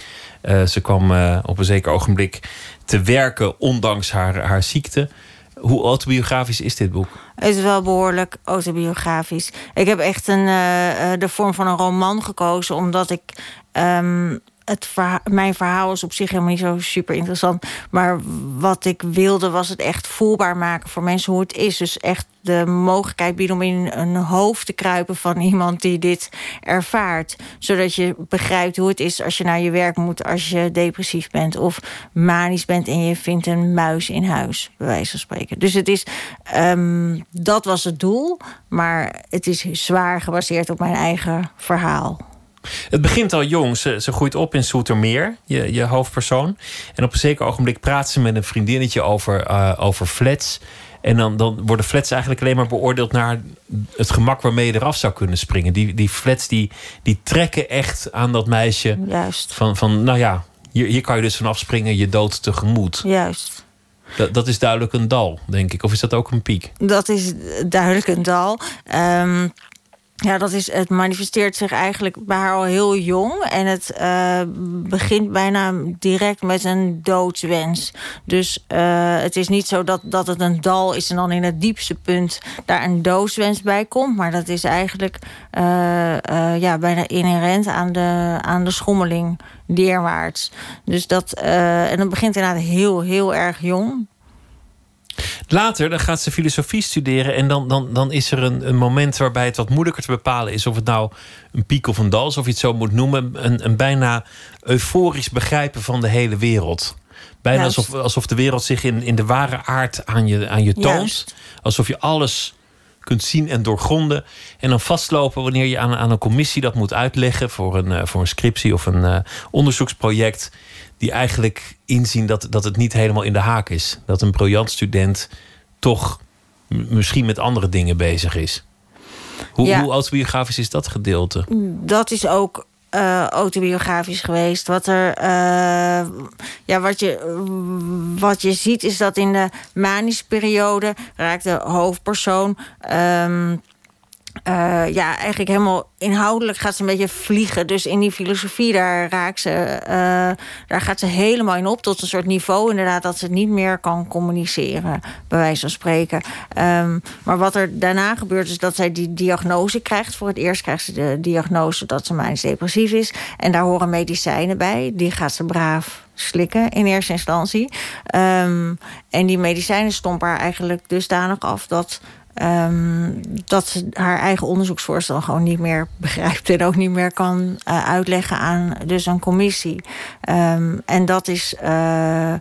ze kwam op een zeker ogenblik te werken, ondanks haar, haar ziekte. Hoe autobiografisch is dit boek? Het is wel behoorlijk autobiografisch. Ik heb echt een, de vorm van een roman gekozen, omdat ik. ehm, mijn verhaal is op zich helemaal niet zo super interessant. Maar wat ik wilde was het echt voelbaar maken voor mensen hoe het is. Dus echt de mogelijkheid bieden om in een hoofd te kruipen van iemand die dit ervaart. Zodat je begrijpt hoe het is als je naar je werk moet als je depressief bent. Of manisch bent en je vindt een muis in huis, bij wijze van spreken. Dus het is, ehm, dat was het doel. Maar het is zwaar gebaseerd op mijn eigen verhaal. Het begint al jong. Ze, ze groeit op in Soetermeer, je, je hoofdpersoon. En op een zeker ogenblik praat ze met een vriendinnetje over, eh, over flats. En dan, dan worden flats eigenlijk alleen maar beoordeeld naar het gemak waarmee je eraf zou kunnen springen. Die, die flats die, die trekken echt aan dat meisje. Juist. Van, van nou ja, hier, hier kan je dus vanaf springen, je dood tegemoet. Juist. Dat, dat is duidelijk een dal, denk ik. Of is dat ook een piek? Dat is duidelijk een dal. Ehm, ja, dat is, het manifesteert zich eigenlijk bij haar al heel jong. En het eh, begint bijna direct met een doodswens. Dus eh, het is niet zo dat, dat het een dal is en dan in het diepste punt daar een doodswens bij komt. Maar dat is eigenlijk eh, ja, bijna inherent aan de, aan de schommeling neerwaarts. Dus dat, en dat begint inderdaad heel, heel erg jong. Later dan gaat ze filosofie studeren en dan, dan, dan is er een, een moment waarbij het wat moeilijker te bepalen is of het nou een piek of een dal is, of je het zo moet noemen. Een, een bijna euforisch begrijpen van de hele wereld. Bijna Juist. alsof, alsof de wereld zich in, in de ware aard aan je, aan je toont. Juist. Alsof je alles kunt zien en doorgronden. En dan vastlopen wanneer je aan, aan een commissie dat moet uitleggen voor een, eh, voor een scriptie of een eh, onderzoeksproject. Die eigenlijk inzien dat, dat het niet helemaal in de haak is. Dat een briljant student toch misschien met andere dingen bezig is. Hoe, Ja. hoe autobiografisch is dat gedeelte? dat is ook eh, autobiografisch geweest. Wat, er, eh, ja, wat, je, wat je ziet is dat in de manische periode raakt de hoofdpersoon. ehm, eh, ja, eigenlijk helemaal inhoudelijk gaat ze een beetje vliegen. Dus in die filosofie, daar, raakt ze, eh, daar gaat ze helemaal in op. Tot een soort niveau, inderdaad, dat ze niet meer kan communiceren, bij wijze van spreken. Ehm, maar wat er daarna gebeurt, is dat zij die diagnose krijgt. Voor het eerst krijgt ze de diagnose dat ze manisch depressief is. En daar horen medicijnen bij. Die gaat ze braaf slikken in eerste instantie. Ehm, en die medicijnen stompen haar eigenlijk dusdanig af dat. Ehm, dat ze haar eigen onderzoeksvoorstel gewoon niet meer begrijpt en ook niet meer kan eh, uitleggen aan dus een commissie. Ehm, en dat is eh,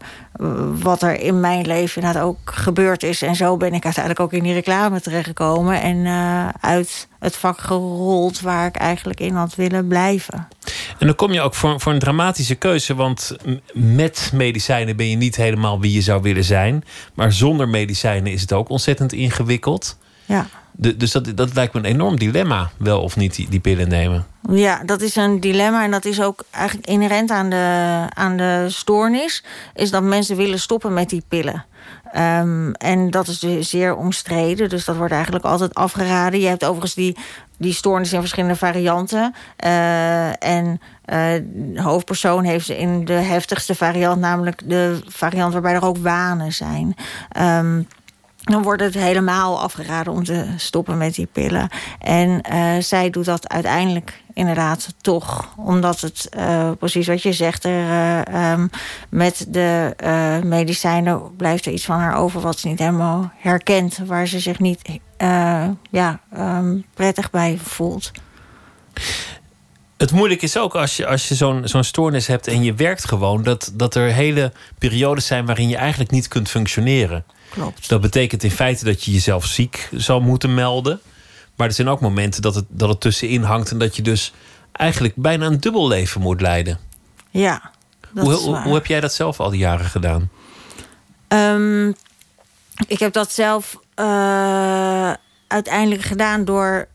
wat er in mijn leven inderdaad ook gebeurd is. En zo ben ik uiteindelijk ook in die reclame terechtgekomen en eh, uit het vak gerold waar ik eigenlijk in had willen blijven. En dan kom je ook voor, voor een dramatische keuze. Want met medicijnen ben je niet helemaal wie je zou willen zijn. Maar zonder medicijnen is het ook ontzettend ingewikkeld. Ja. Dus dat, dat lijkt me een enorm dilemma, wel of niet die, die pillen nemen. Ja, dat is een dilemma en dat is ook eigenlijk inherent aan de, aan de stoornis. Is dat mensen willen stoppen met die pillen. Ehm, en dat is dus zeer omstreden, dus dat wordt eigenlijk altijd afgeraden. Je hebt overigens die, die stoornis in verschillende varianten. Eh, en eh, de hoofdpersoon heeft ze in de heftigste variant, namelijk de variant waarbij er ook wanen zijn. Ehm, dan wordt het helemaal afgeraden om te stoppen met die pillen. En eh, zij doet dat uiteindelijk inderdaad toch. Omdat het, eh, precies wat je zegt, er, eh, ehm, met de medicijnen blijft er iets van haar over wat ze niet helemaal herkent. Waar ze zich niet ja, ehm, prettig bij voelt. Het moeilijk is ook als je, als je zo'n zo'n stoornis hebt en je werkt gewoon, dat, dat er hele periodes zijn waarin je eigenlijk niet kunt functioneren. Klopt. Dat betekent in feite dat je jezelf ziek zal moeten melden. Maar er zijn ook momenten dat het, dat het tussenin hangt en dat je dus eigenlijk bijna een dubbel leven moet leiden. Ja, dat Hoe, is hoe, waar. hoe heb jij dat zelf al die jaren gedaan? Ehm, ik heb dat zelf eh, uiteindelijk gedaan door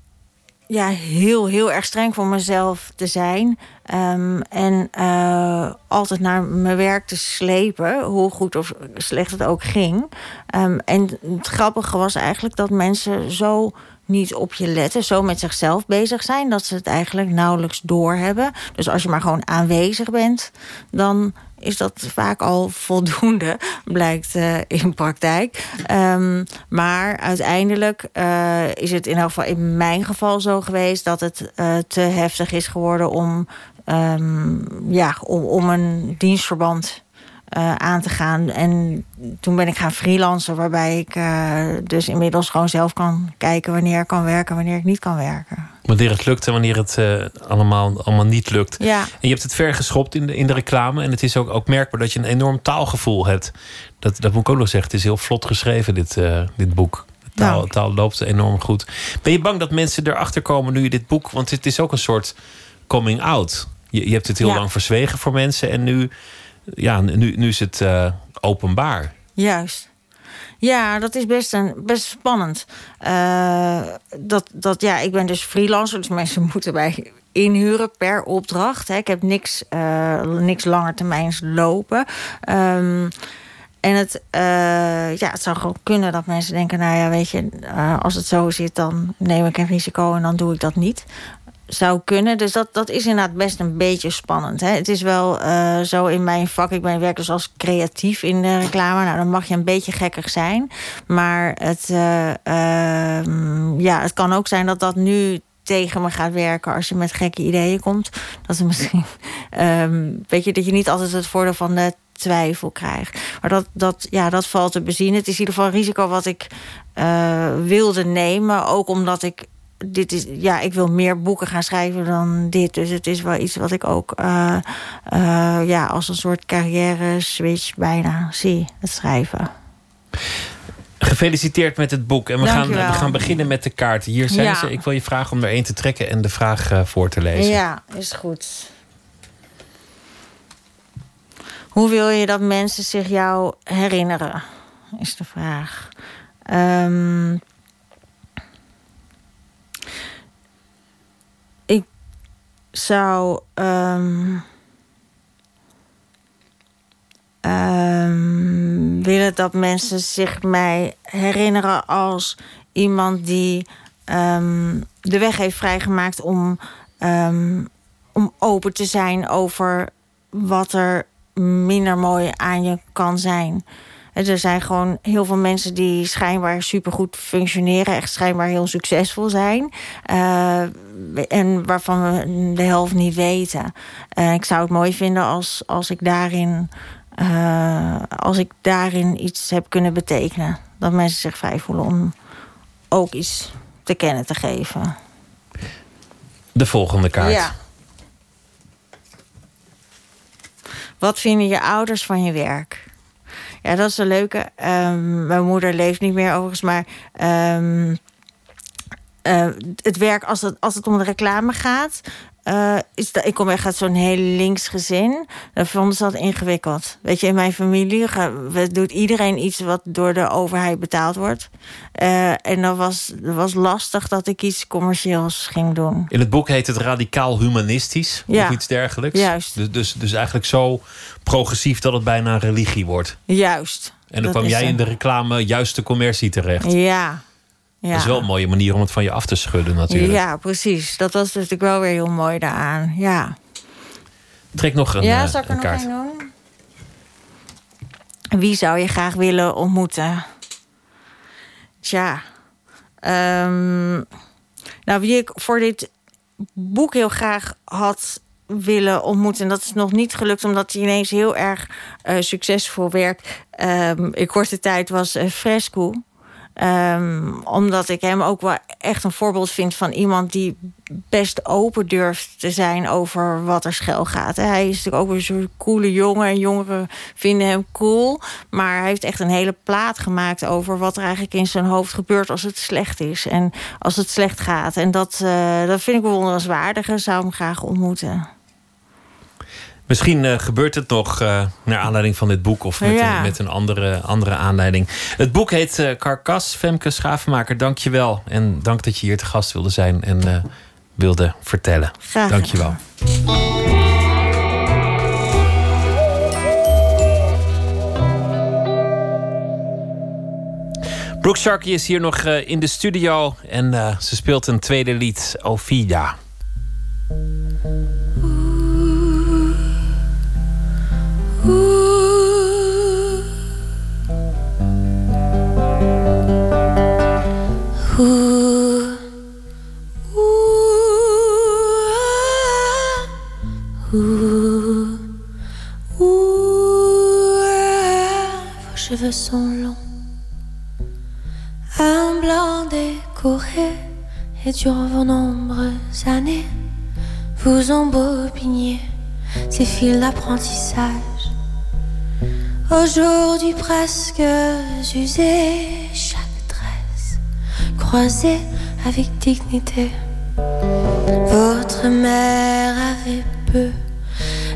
ja, heel, heel erg streng voor mezelf te zijn. Ehm, en eh, altijd naar mijn werk te slepen, hoe goed of slecht het ook ging. Ehm, en het grappige was eigenlijk dat mensen zo niet op je letten, zo met zichzelf bezig zijn, dat ze het eigenlijk nauwelijks doorhebben. Dus als je maar gewoon aanwezig bent, dan is dat vaak al voldoende, blijkt eh, in praktijk. Ehm, maar uiteindelijk eh, is het in elk geval in mijn geval zo geweest dat het eh, te heftig is geworden om, ehm, ja, om, om een dienstverband eh, aan te gaan. En toen ben ik gaan freelancen, waarbij ik eh, dus inmiddels gewoon zelf kan kijken wanneer ik kan werken, wanneer ik niet kan werken. Wanneer het lukt en wanneer het eh, allemaal, allemaal niet lukt. Ja. En je hebt het ver geschopt in de, in de reclame. En het is ook, ook merkbaar dat je een enorm taalgevoel hebt. Dat, dat moet ik ook nog zeggen. Het is heel vlot geschreven, dit, dit boek. Taal, taal loopt enorm goed. Ben je bang dat mensen erachter komen nu je dit boek... Want het is ook een soort coming out. Je, je hebt het heel Ja. lang verzwegen voor mensen. En nu, ja, nu, nu is het eh, openbaar. Juist. Ja, dat is best, een, best spannend. Eh, dat, dat, ja, ik ben dus freelancer, dus mensen moeten mij inhuren per opdracht. Hè. Ik heb niks, eh niks langetermijns lopen. Ehm, en het, ja, het zou gewoon kunnen dat mensen denken... nou ja, weet je, als het zo zit... dan neem ik een risico en dan doe ik dat niet zou kunnen. Dus dat, dat is inderdaad best een beetje spannend. Hè? Het is wel eh, zo in mijn vak. Ik ben werk dus als creatief in de reclame. Nou, dan mag je een beetje gekkig zijn. Maar het, eh, ehm, ja, het kan ook zijn dat dat nu tegen me gaat werken als je met gekke ideeën komt. Dat is misschien. ehm, weet je, dat je niet altijd het voordeel van de twijfel krijgt. Maar dat, dat, ja, dat valt te bezien. Het is in ieder geval een risico wat ik eh, wilde nemen. Ook omdat ik dit is, ja, ik wil meer boeken gaan schrijven dan dit. Dus het is wel iets wat ik ook eh, eh, ja, als een soort carrière switch bijna zie, het schrijven. Gefeliciteerd met het boek. En we, gaan, we gaan beginnen met de kaarten. Hier zijn Ja. ze. Ik wil je vragen om er één te trekken en de vraag eh, voor te lezen. Ja, is goed. Hoe wil je dat mensen zich jou herinneren? Is de vraag. Ehm, ik zou ehm, ehm, willen dat mensen zich mij herinneren als iemand die ehm, de weg heeft vrijgemaakt om, om open te zijn over wat er minder mooi aan je kan zijn. Er zijn gewoon heel veel mensen die schijnbaar supergoed functioneren, echt schijnbaar heel succesvol zijn. eh, en waarvan we de helft niet weten. Eh, ik zou het mooi vinden als, als ik daarin. eh, als ik daarin iets heb kunnen betekenen. Dat mensen zich vrij voelen om ook iets te kennen te geven. De volgende kaart. Ja. Wat vinden je ouders van je werk? Ja, dat is een leuke. Ehm, mijn moeder leeft niet meer overigens, maar ehm, eh, het werk als het, als het om de reclame gaat. Eh, is dat, ik kom echt uit zo'n heel links gezin. Dan vonden ze dat ingewikkeld. Weet je, in mijn familie we- doet iedereen iets wat door de overheid betaald wordt. Eh, en dat was, dat was lastig dat ik iets commercieels ging doen. In het boek heet het radicaal humanistisch Ja. of iets dergelijks. Juist. Dus, dus, dus eigenlijk zo progressief dat het bijna een religie wordt. Juist. En dan kwam jij in de reclame juist de commercie terecht. Ja. Ja. Dat is wel een mooie manier om het van je af te schudden natuurlijk. Ja, precies. Dat was natuurlijk wel weer heel mooi daaraan. Ja. Trek nog een, ja, eh, zal ik er nog kaart. een doen? Wie zou je graag willen ontmoeten? Tja. ehm, nou, wie ik voor dit boek heel graag had willen ontmoeten. En dat is nog niet gelukt, omdat hij ineens heel erg eh, succesvol werd. Ehm, in korte tijd was eh, Fresco. Ehm, omdat ik hem ook wel echt een voorbeeld vind van iemand die best open durft te zijn over wat er schel gaat. Hij is natuurlijk ook een soort coole jongen en jongeren vinden hem cool. Maar hij heeft echt een hele plaat gemaakt over wat er eigenlijk in zijn hoofd gebeurt als het slecht is en als het slecht gaat. En dat, eh, dat vind ik bewonderenswaardig en zou hem graag ontmoeten. Misschien eh, gebeurt het nog eh, naar aanleiding van dit boek of met, Ja. een, met een andere, andere aanleiding. Het boek heet eh Karkas. Femke Schavenmaker, dank je wel. En dank dat je hier te gast wilde zijn en wilde vertellen. Graag Dank je wel. Brooke Sharkey is hier nog in de studio en ze speelt een tweede lied, Ophida. Durant vos nombreuses années, vous embobiniez ces fils d'apprentissage. Aujourd'hui presque usés, chaque tresse croisée avec dignité. Votre mère avait peu,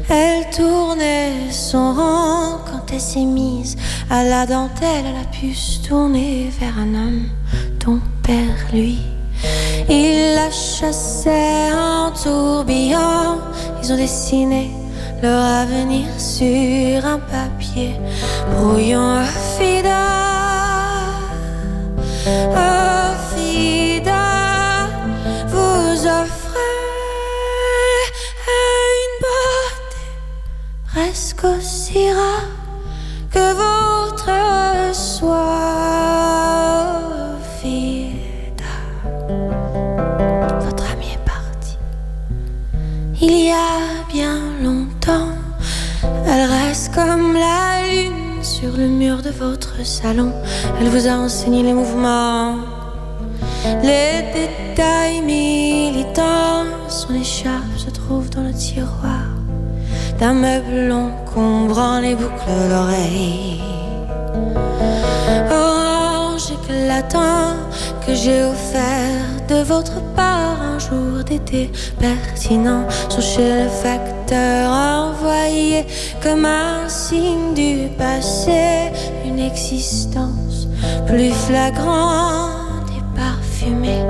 elle tournait son rang quand elle s'est mise à la dentelle. Elle a pu se tourner vers un homme, ton père, lui. Il la chassait en tourbillon. Ils ont dessiné leur avenir sur un papier brouillon. Fida, Fida, vous offrez une beauté presque aussi rare que votre. Fida, votre ami est parti il y a bien longtemps. Elle reste comme la lune sur le mur de votre salon. Elle vous a enseigné les mouvements, les détails militants. Son écharpe se trouve dans le tiroir d'un meuble encombrant les boucles d'oreilles. Orange éclatant que j'ai offert de votre part un jour d'été pertinent sont chez le facteur envoyé comme un signe du passé, une existence plus flagrante et parfumée.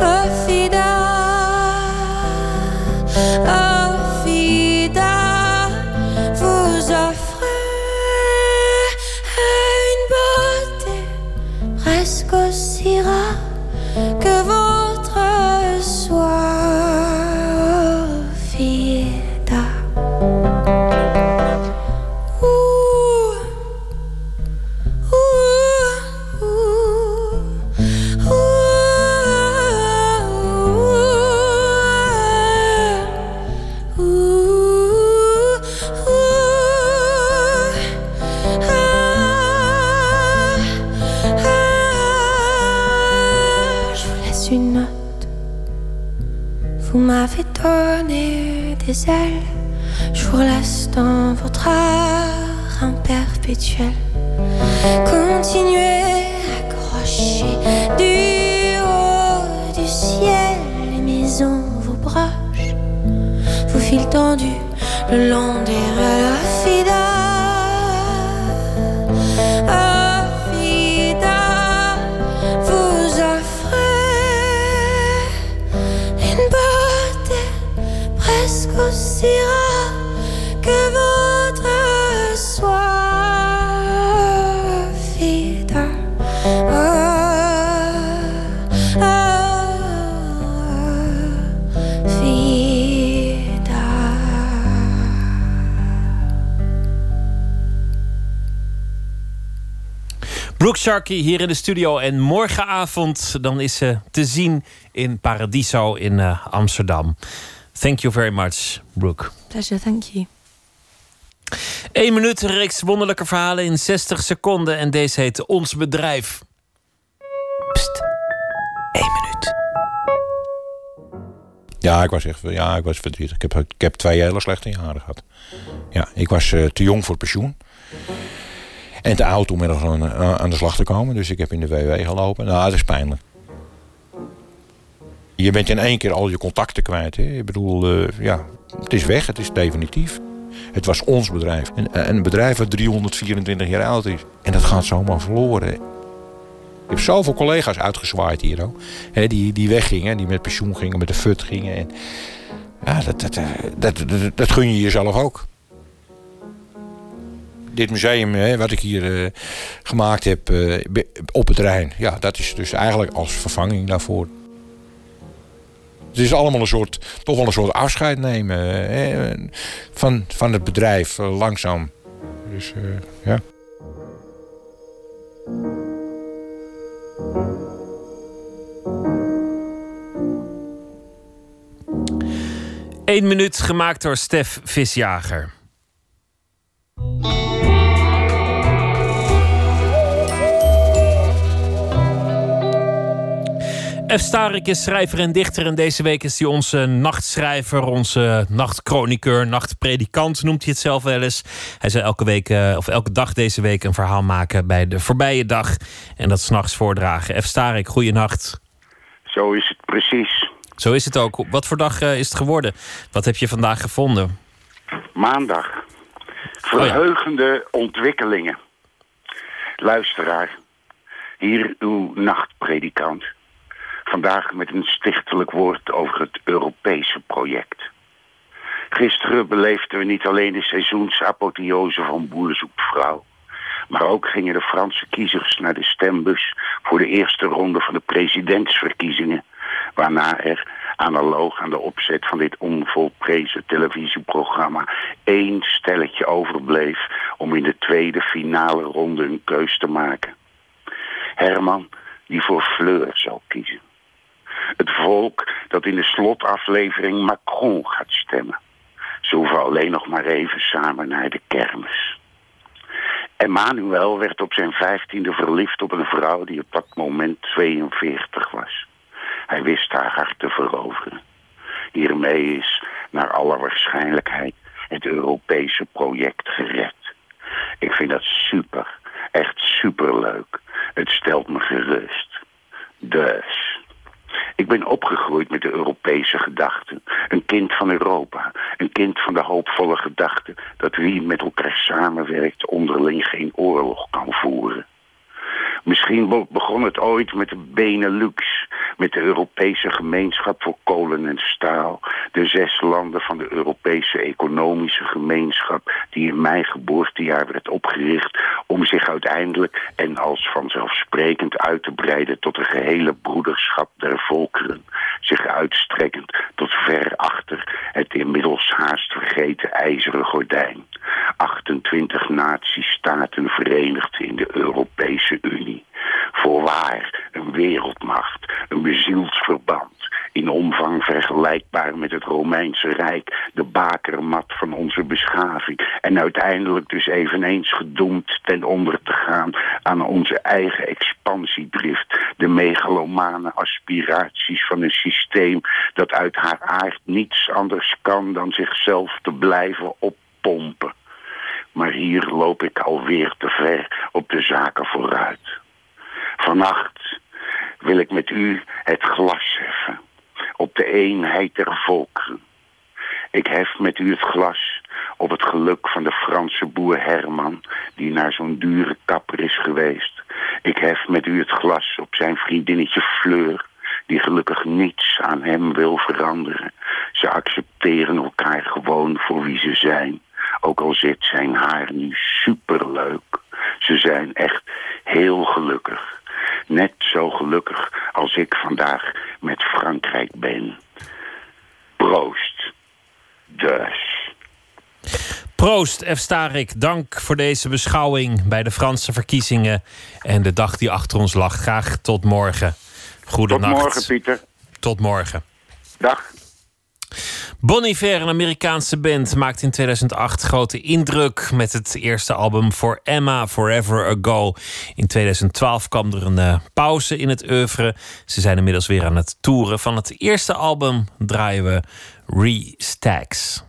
Oh Fida, oh Sharkey hier in de studio. En morgenavond dan is ze te zien in Paradiso in eh, Amsterdam. Thank you very much, Brooke. Pleasure, thank you. Eén minuut, een reeks wonderlijke verhalen in 60 seconden. En deze heet Ons Bedrijf. Ja, ik was echt ja, ik was verdrietig. Ik heb, ik heb twee hele slechte jaren gehad. Ja, ik was eh, te jong voor pensioen. En te oud om ergens aan, aan- de slag te komen. Dus ik heb in de WW gelopen. Nou, dat is pijnlijk. Je bent in één keer al je contacten kwijt. Hè? Ik bedoel, eh, ja, het is weg. Het is definitief. Het was ons bedrijf. En, en een bedrijf dat 324 jaar oud is. En dat gaat zomaar verloren. Ik heb zoveel collega's uitgezwaaid hier ook. Hè, die, die weggingen, die met pensioen gingen, met de fut gingen. En, ja, dat, eh, dat, dat, dat gun je jezelf ook. Dit museum hè, wat ik hier eh, gemaakt heb eh, op het Rijn. Ja, dat is dus eigenlijk als vervanging daarvoor. Het is allemaal een soort, toch wel een soort afscheid nemen hè, van, van het bedrijf, eh, langzaam. Dus eh, ja. Eén minuut gemaakt door Stef Visjager. F. Starik is schrijver en dichter. En deze week is hij onze nachtschrijver, onze nachtchroniqueur, nachtpredikant, noemt hij het zelf wel eens. Hij zal elke, week, eh, of elke dag deze week een verhaal maken bij de voorbije dag. En dat s'nachts voordragen. F. Starik, goeienacht. Zo is het precies. Zo is het ook. Wat voor dag eh, is het geworden? Wat heb je vandaag gevonden? Maandag. Verheugende ontwikkelingen. Luisteraar, hier uw nachtpredikant. Vandaag met een stichtelijk woord over het Europese project. Gisteren beleefden we niet alleen de seizoensapotheose van Boer vrouw. Maar ook gingen de Franse kiezers naar de stembus voor de eerste ronde van de presidentsverkiezingen. Waarna er, analoog aan de opzet van dit onvolprezen televisieprogramma, één stelletje overbleef om in de tweede finale ronde een keus te maken. Herman, die voor Fleur zou kiezen. Het volk dat in de slotaflevering Macron gaat stemmen. Ze hoeven alleen nog maar even samen naar de kermis. Emmanuel werd op zijn vijftiende verliefd op een vrouw die op dat moment 42 was. Hij wist haar hart te veroveren. Hiermee is, naar alle waarschijnlijkheid, het Europese project gered. Ik vind dat super, echt superleuk. Het stelt me gerust. Dus, ik ben opgegroeid met de Europese gedachte. Een kind van Europa. Een kind van de hoopvolle gedachte dat wie met elkaar samenwerkt onderling geen oorlog kan voeren. Misschien be- begon het ooit met de Benelux, met de Europese gemeenschap voor kolen en staal, de zes landen van de Europese economische gemeenschap die in mijn geboortejaar werd opgericht om zich uiteindelijk en als vanzelfsprekend uit te breiden tot een gehele broederschap der volkeren, zich uitstrekkend tot ver achter het inmiddels haast vergeten ijzeren gordijn. 28 natiestaten verenigd in de Europese Unie. Voorwaar een wereldmacht, een bezielsverband, in omvang vergelijkbaar met het Romeinse Rijk, de bakermat van onze beschaving en uiteindelijk dus eveneens gedoemd ten onder te gaan aan onze eigen expansiedrift, de megalomane aspiraties van een systeem dat uit haar aard niets anders kan dan zichzelf te blijven oppompen. Maar hier loop ik alweer te ver op de zaken vooruit. Vannacht wil ik met u het glas heffen op de eenheid der volkeren. Ik hef met u het glas op het geluk van de Franse boer Herman... die naar zo'n dure kapper is geweest. Ik hef met u het glas op zijn vriendinnetje Fleur... die gelukkig niets aan hem wil veranderen. Ze accepteren elkaar gewoon voor wie ze zijn. Ook al zit zijn haar nu superleuk. Ze zijn echt heel gelukkig. Net zo gelukkig als ik vandaag met Frankrijk ben. Proost. Dus. Proost, F. Starik. Dank voor deze beschouwing bij de Franse verkiezingen en de dag die achter ons lag. Graag tot morgen. Goedenacht. Tot morgen, Pieter. Tot morgen. Dag. Bon Iver, een Amerikaanse band, maakte in 2008 grote indruk met het eerste album For Emma Forever Ago. In 2012 kwam er een eh, pauze in het oeuvre. Ze zijn inmiddels weer aan het toeren. Van het eerste album draaien we Restacks.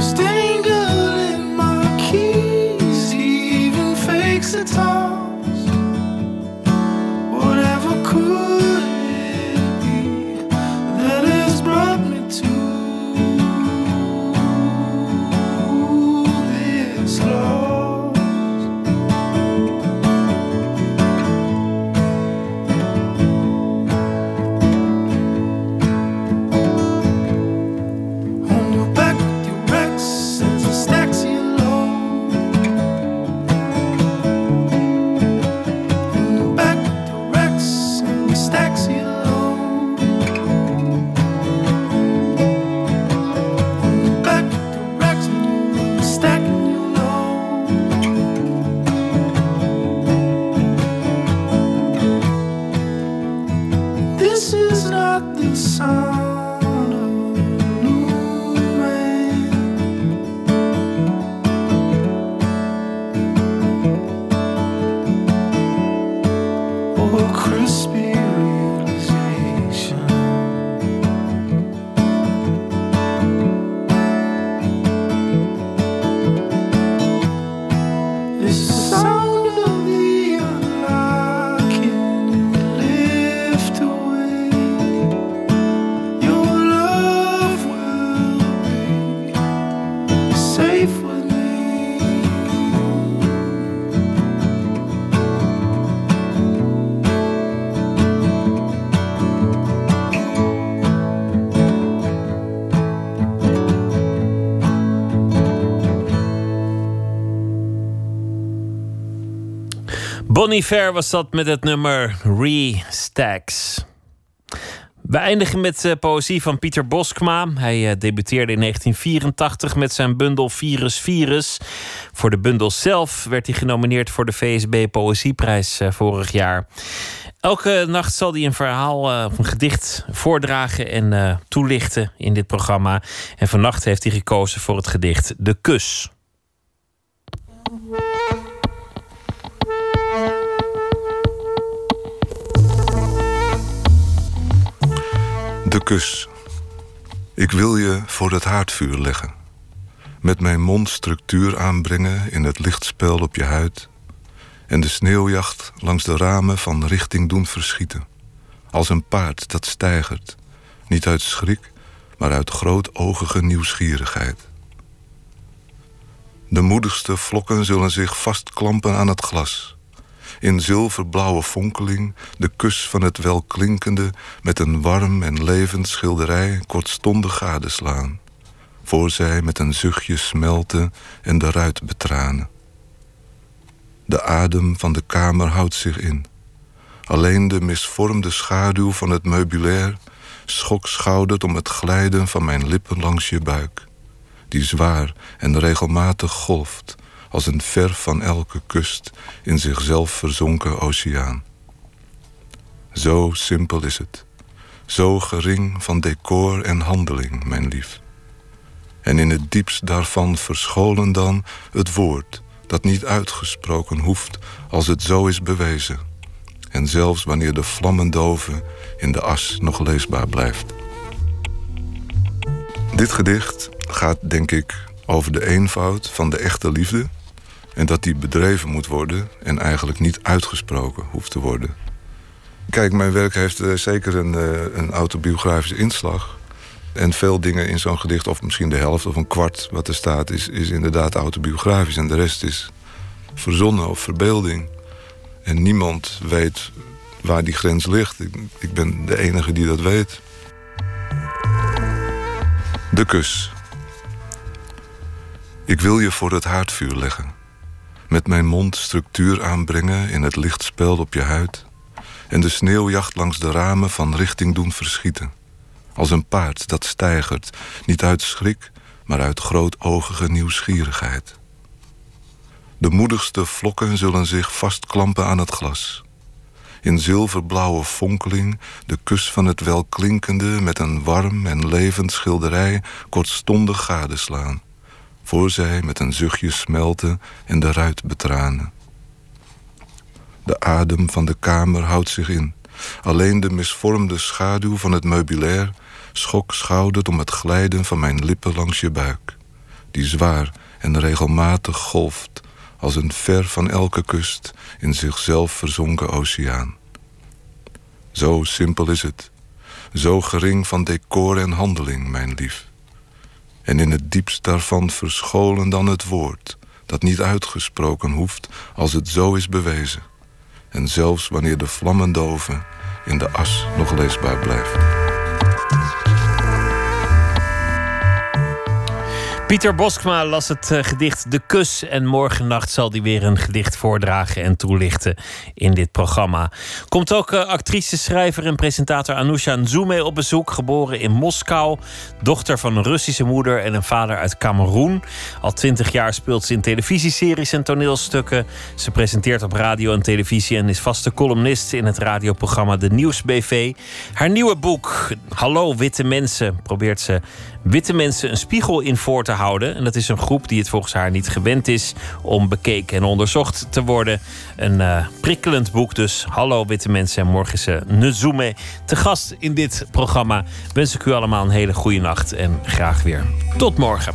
still Bonnie Fair was dat met het nummer Re-Stacks. We eindigen met uh, poëzie van Pieter Boskma. Hij uh, debuteerde in 1984 met zijn bundel Virus Virus. Voor de bundel zelf werd hij genomineerd voor de VSB Poëzieprijs uh, vorig jaar. Elke nacht zal hij een verhaal of een gedicht voordragen en toelichten in dit programma. En vannacht heeft hij gekozen voor het gedicht De Kus. De kus. Ik wil je voor het haardvuur leggen. Met mijn mond structuur aanbrengen in het lichtspel op je huid. En de sneeuwjacht langs de ramen van richting doen verschieten. Als een paard dat stijgert. Niet uit schrik, maar uit grootogige nieuwsgierigheid. De moedigste vlokken zullen zich vastklampen aan het glas in zilverblauwe fonkeling de kus van het welklinkende met een warm en levend schilderij kortstondig gadeslaan, voor zij met een zuchtje smelten en de ruit betranen. De adem van de kamer houdt zich in. Alleen de misvormde schaduw van het meubilair schokschoudert om het glijden van mijn lippen langs je buik, die zwaar en regelmatig golft als een ver van elke kust in zichzelf verzonken oceaan. Zo simpel is het, zo gering van decor en handeling, mijn lief. En in het diepst daarvan verscholen dan het woord dat niet uitgesproken hoeft als het zo is bewezen. En zelfs wanneer de vlammen doven in de as nog leesbaar blijft. Dit gedicht gaat, denk ik, over de eenvoud van de echte liefde en dat die bedreven moet worden en eigenlijk niet uitgesproken hoeft te worden. Kijk, mijn werk heeft uh, zeker een, uh, een autobiografische inslag. En veel dingen in zo'n gedicht, of misschien de helft of een kwart wat er staat, is, is inderdaad autobiografisch. En de rest is verzonnen of verbeelding. En niemand weet waar die grens ligt. Ik, ik ben de enige die dat weet. De kus. Ik wil je voor het haardvuur leggen met mijn mond structuur aanbrengen in het lichtspel op je huid en de sneeuwjacht langs de ramen van richting doen verschieten. Als een paard dat stijgert, niet uit schrik, maar uit grootogige nieuwsgierigheid. De moedigste vlokken zullen zich vastklampen aan het glas. In zilverblauwe fonkeling de kus van het welklinkende met een warm en levend schilderij kortstondig gadeslaan voor zij met een zuchtje smelten en de ruit betranen. De adem van de kamer houdt zich in. Alleen de misvormde schaduw van het meubilair schok schoudert om het glijden van mijn lippen langs je buik, die zwaar en regelmatig golft als een ver van elke kust in zichzelf verzonken oceaan. Zo simpel is het, zo gering van decor en handeling, mijn lief en in het diepst daarvan verscholen dan het woord, dat niet uitgesproken hoeft als het zo is bewezen. En zelfs wanneer de vlammen doven, in de as nog leesbaar blijft. Pieter Boskma las het uh, gedicht De Kus. En morgennacht zal hij weer een gedicht voordragen en toelichten in dit programma. Komt ook uh, actrice, schrijver en presentator Anousha Nzume op bezoek. Geboren in Moskou. Dochter van een Russische moeder en een vader uit Cameroen. Al twintig jaar speelt ze in televisieseries en toneelstukken. Ze presenteert op radio en televisie en is vaste columnist in het radioprogramma De Nieuwsbv. Haar nieuwe boek, Hallo Witte Mensen, probeert ze witte mensen een spiegel in voor te houden. En dat is een groep die het volgens haar niet gewend is om bekeken en onderzocht te worden. Een uh, prikkelend boek dus. Hallo witte mensen. En morgen is ze Nezume te gast in dit programma. Wens ik u allemaal een hele goede nacht en graag weer tot morgen.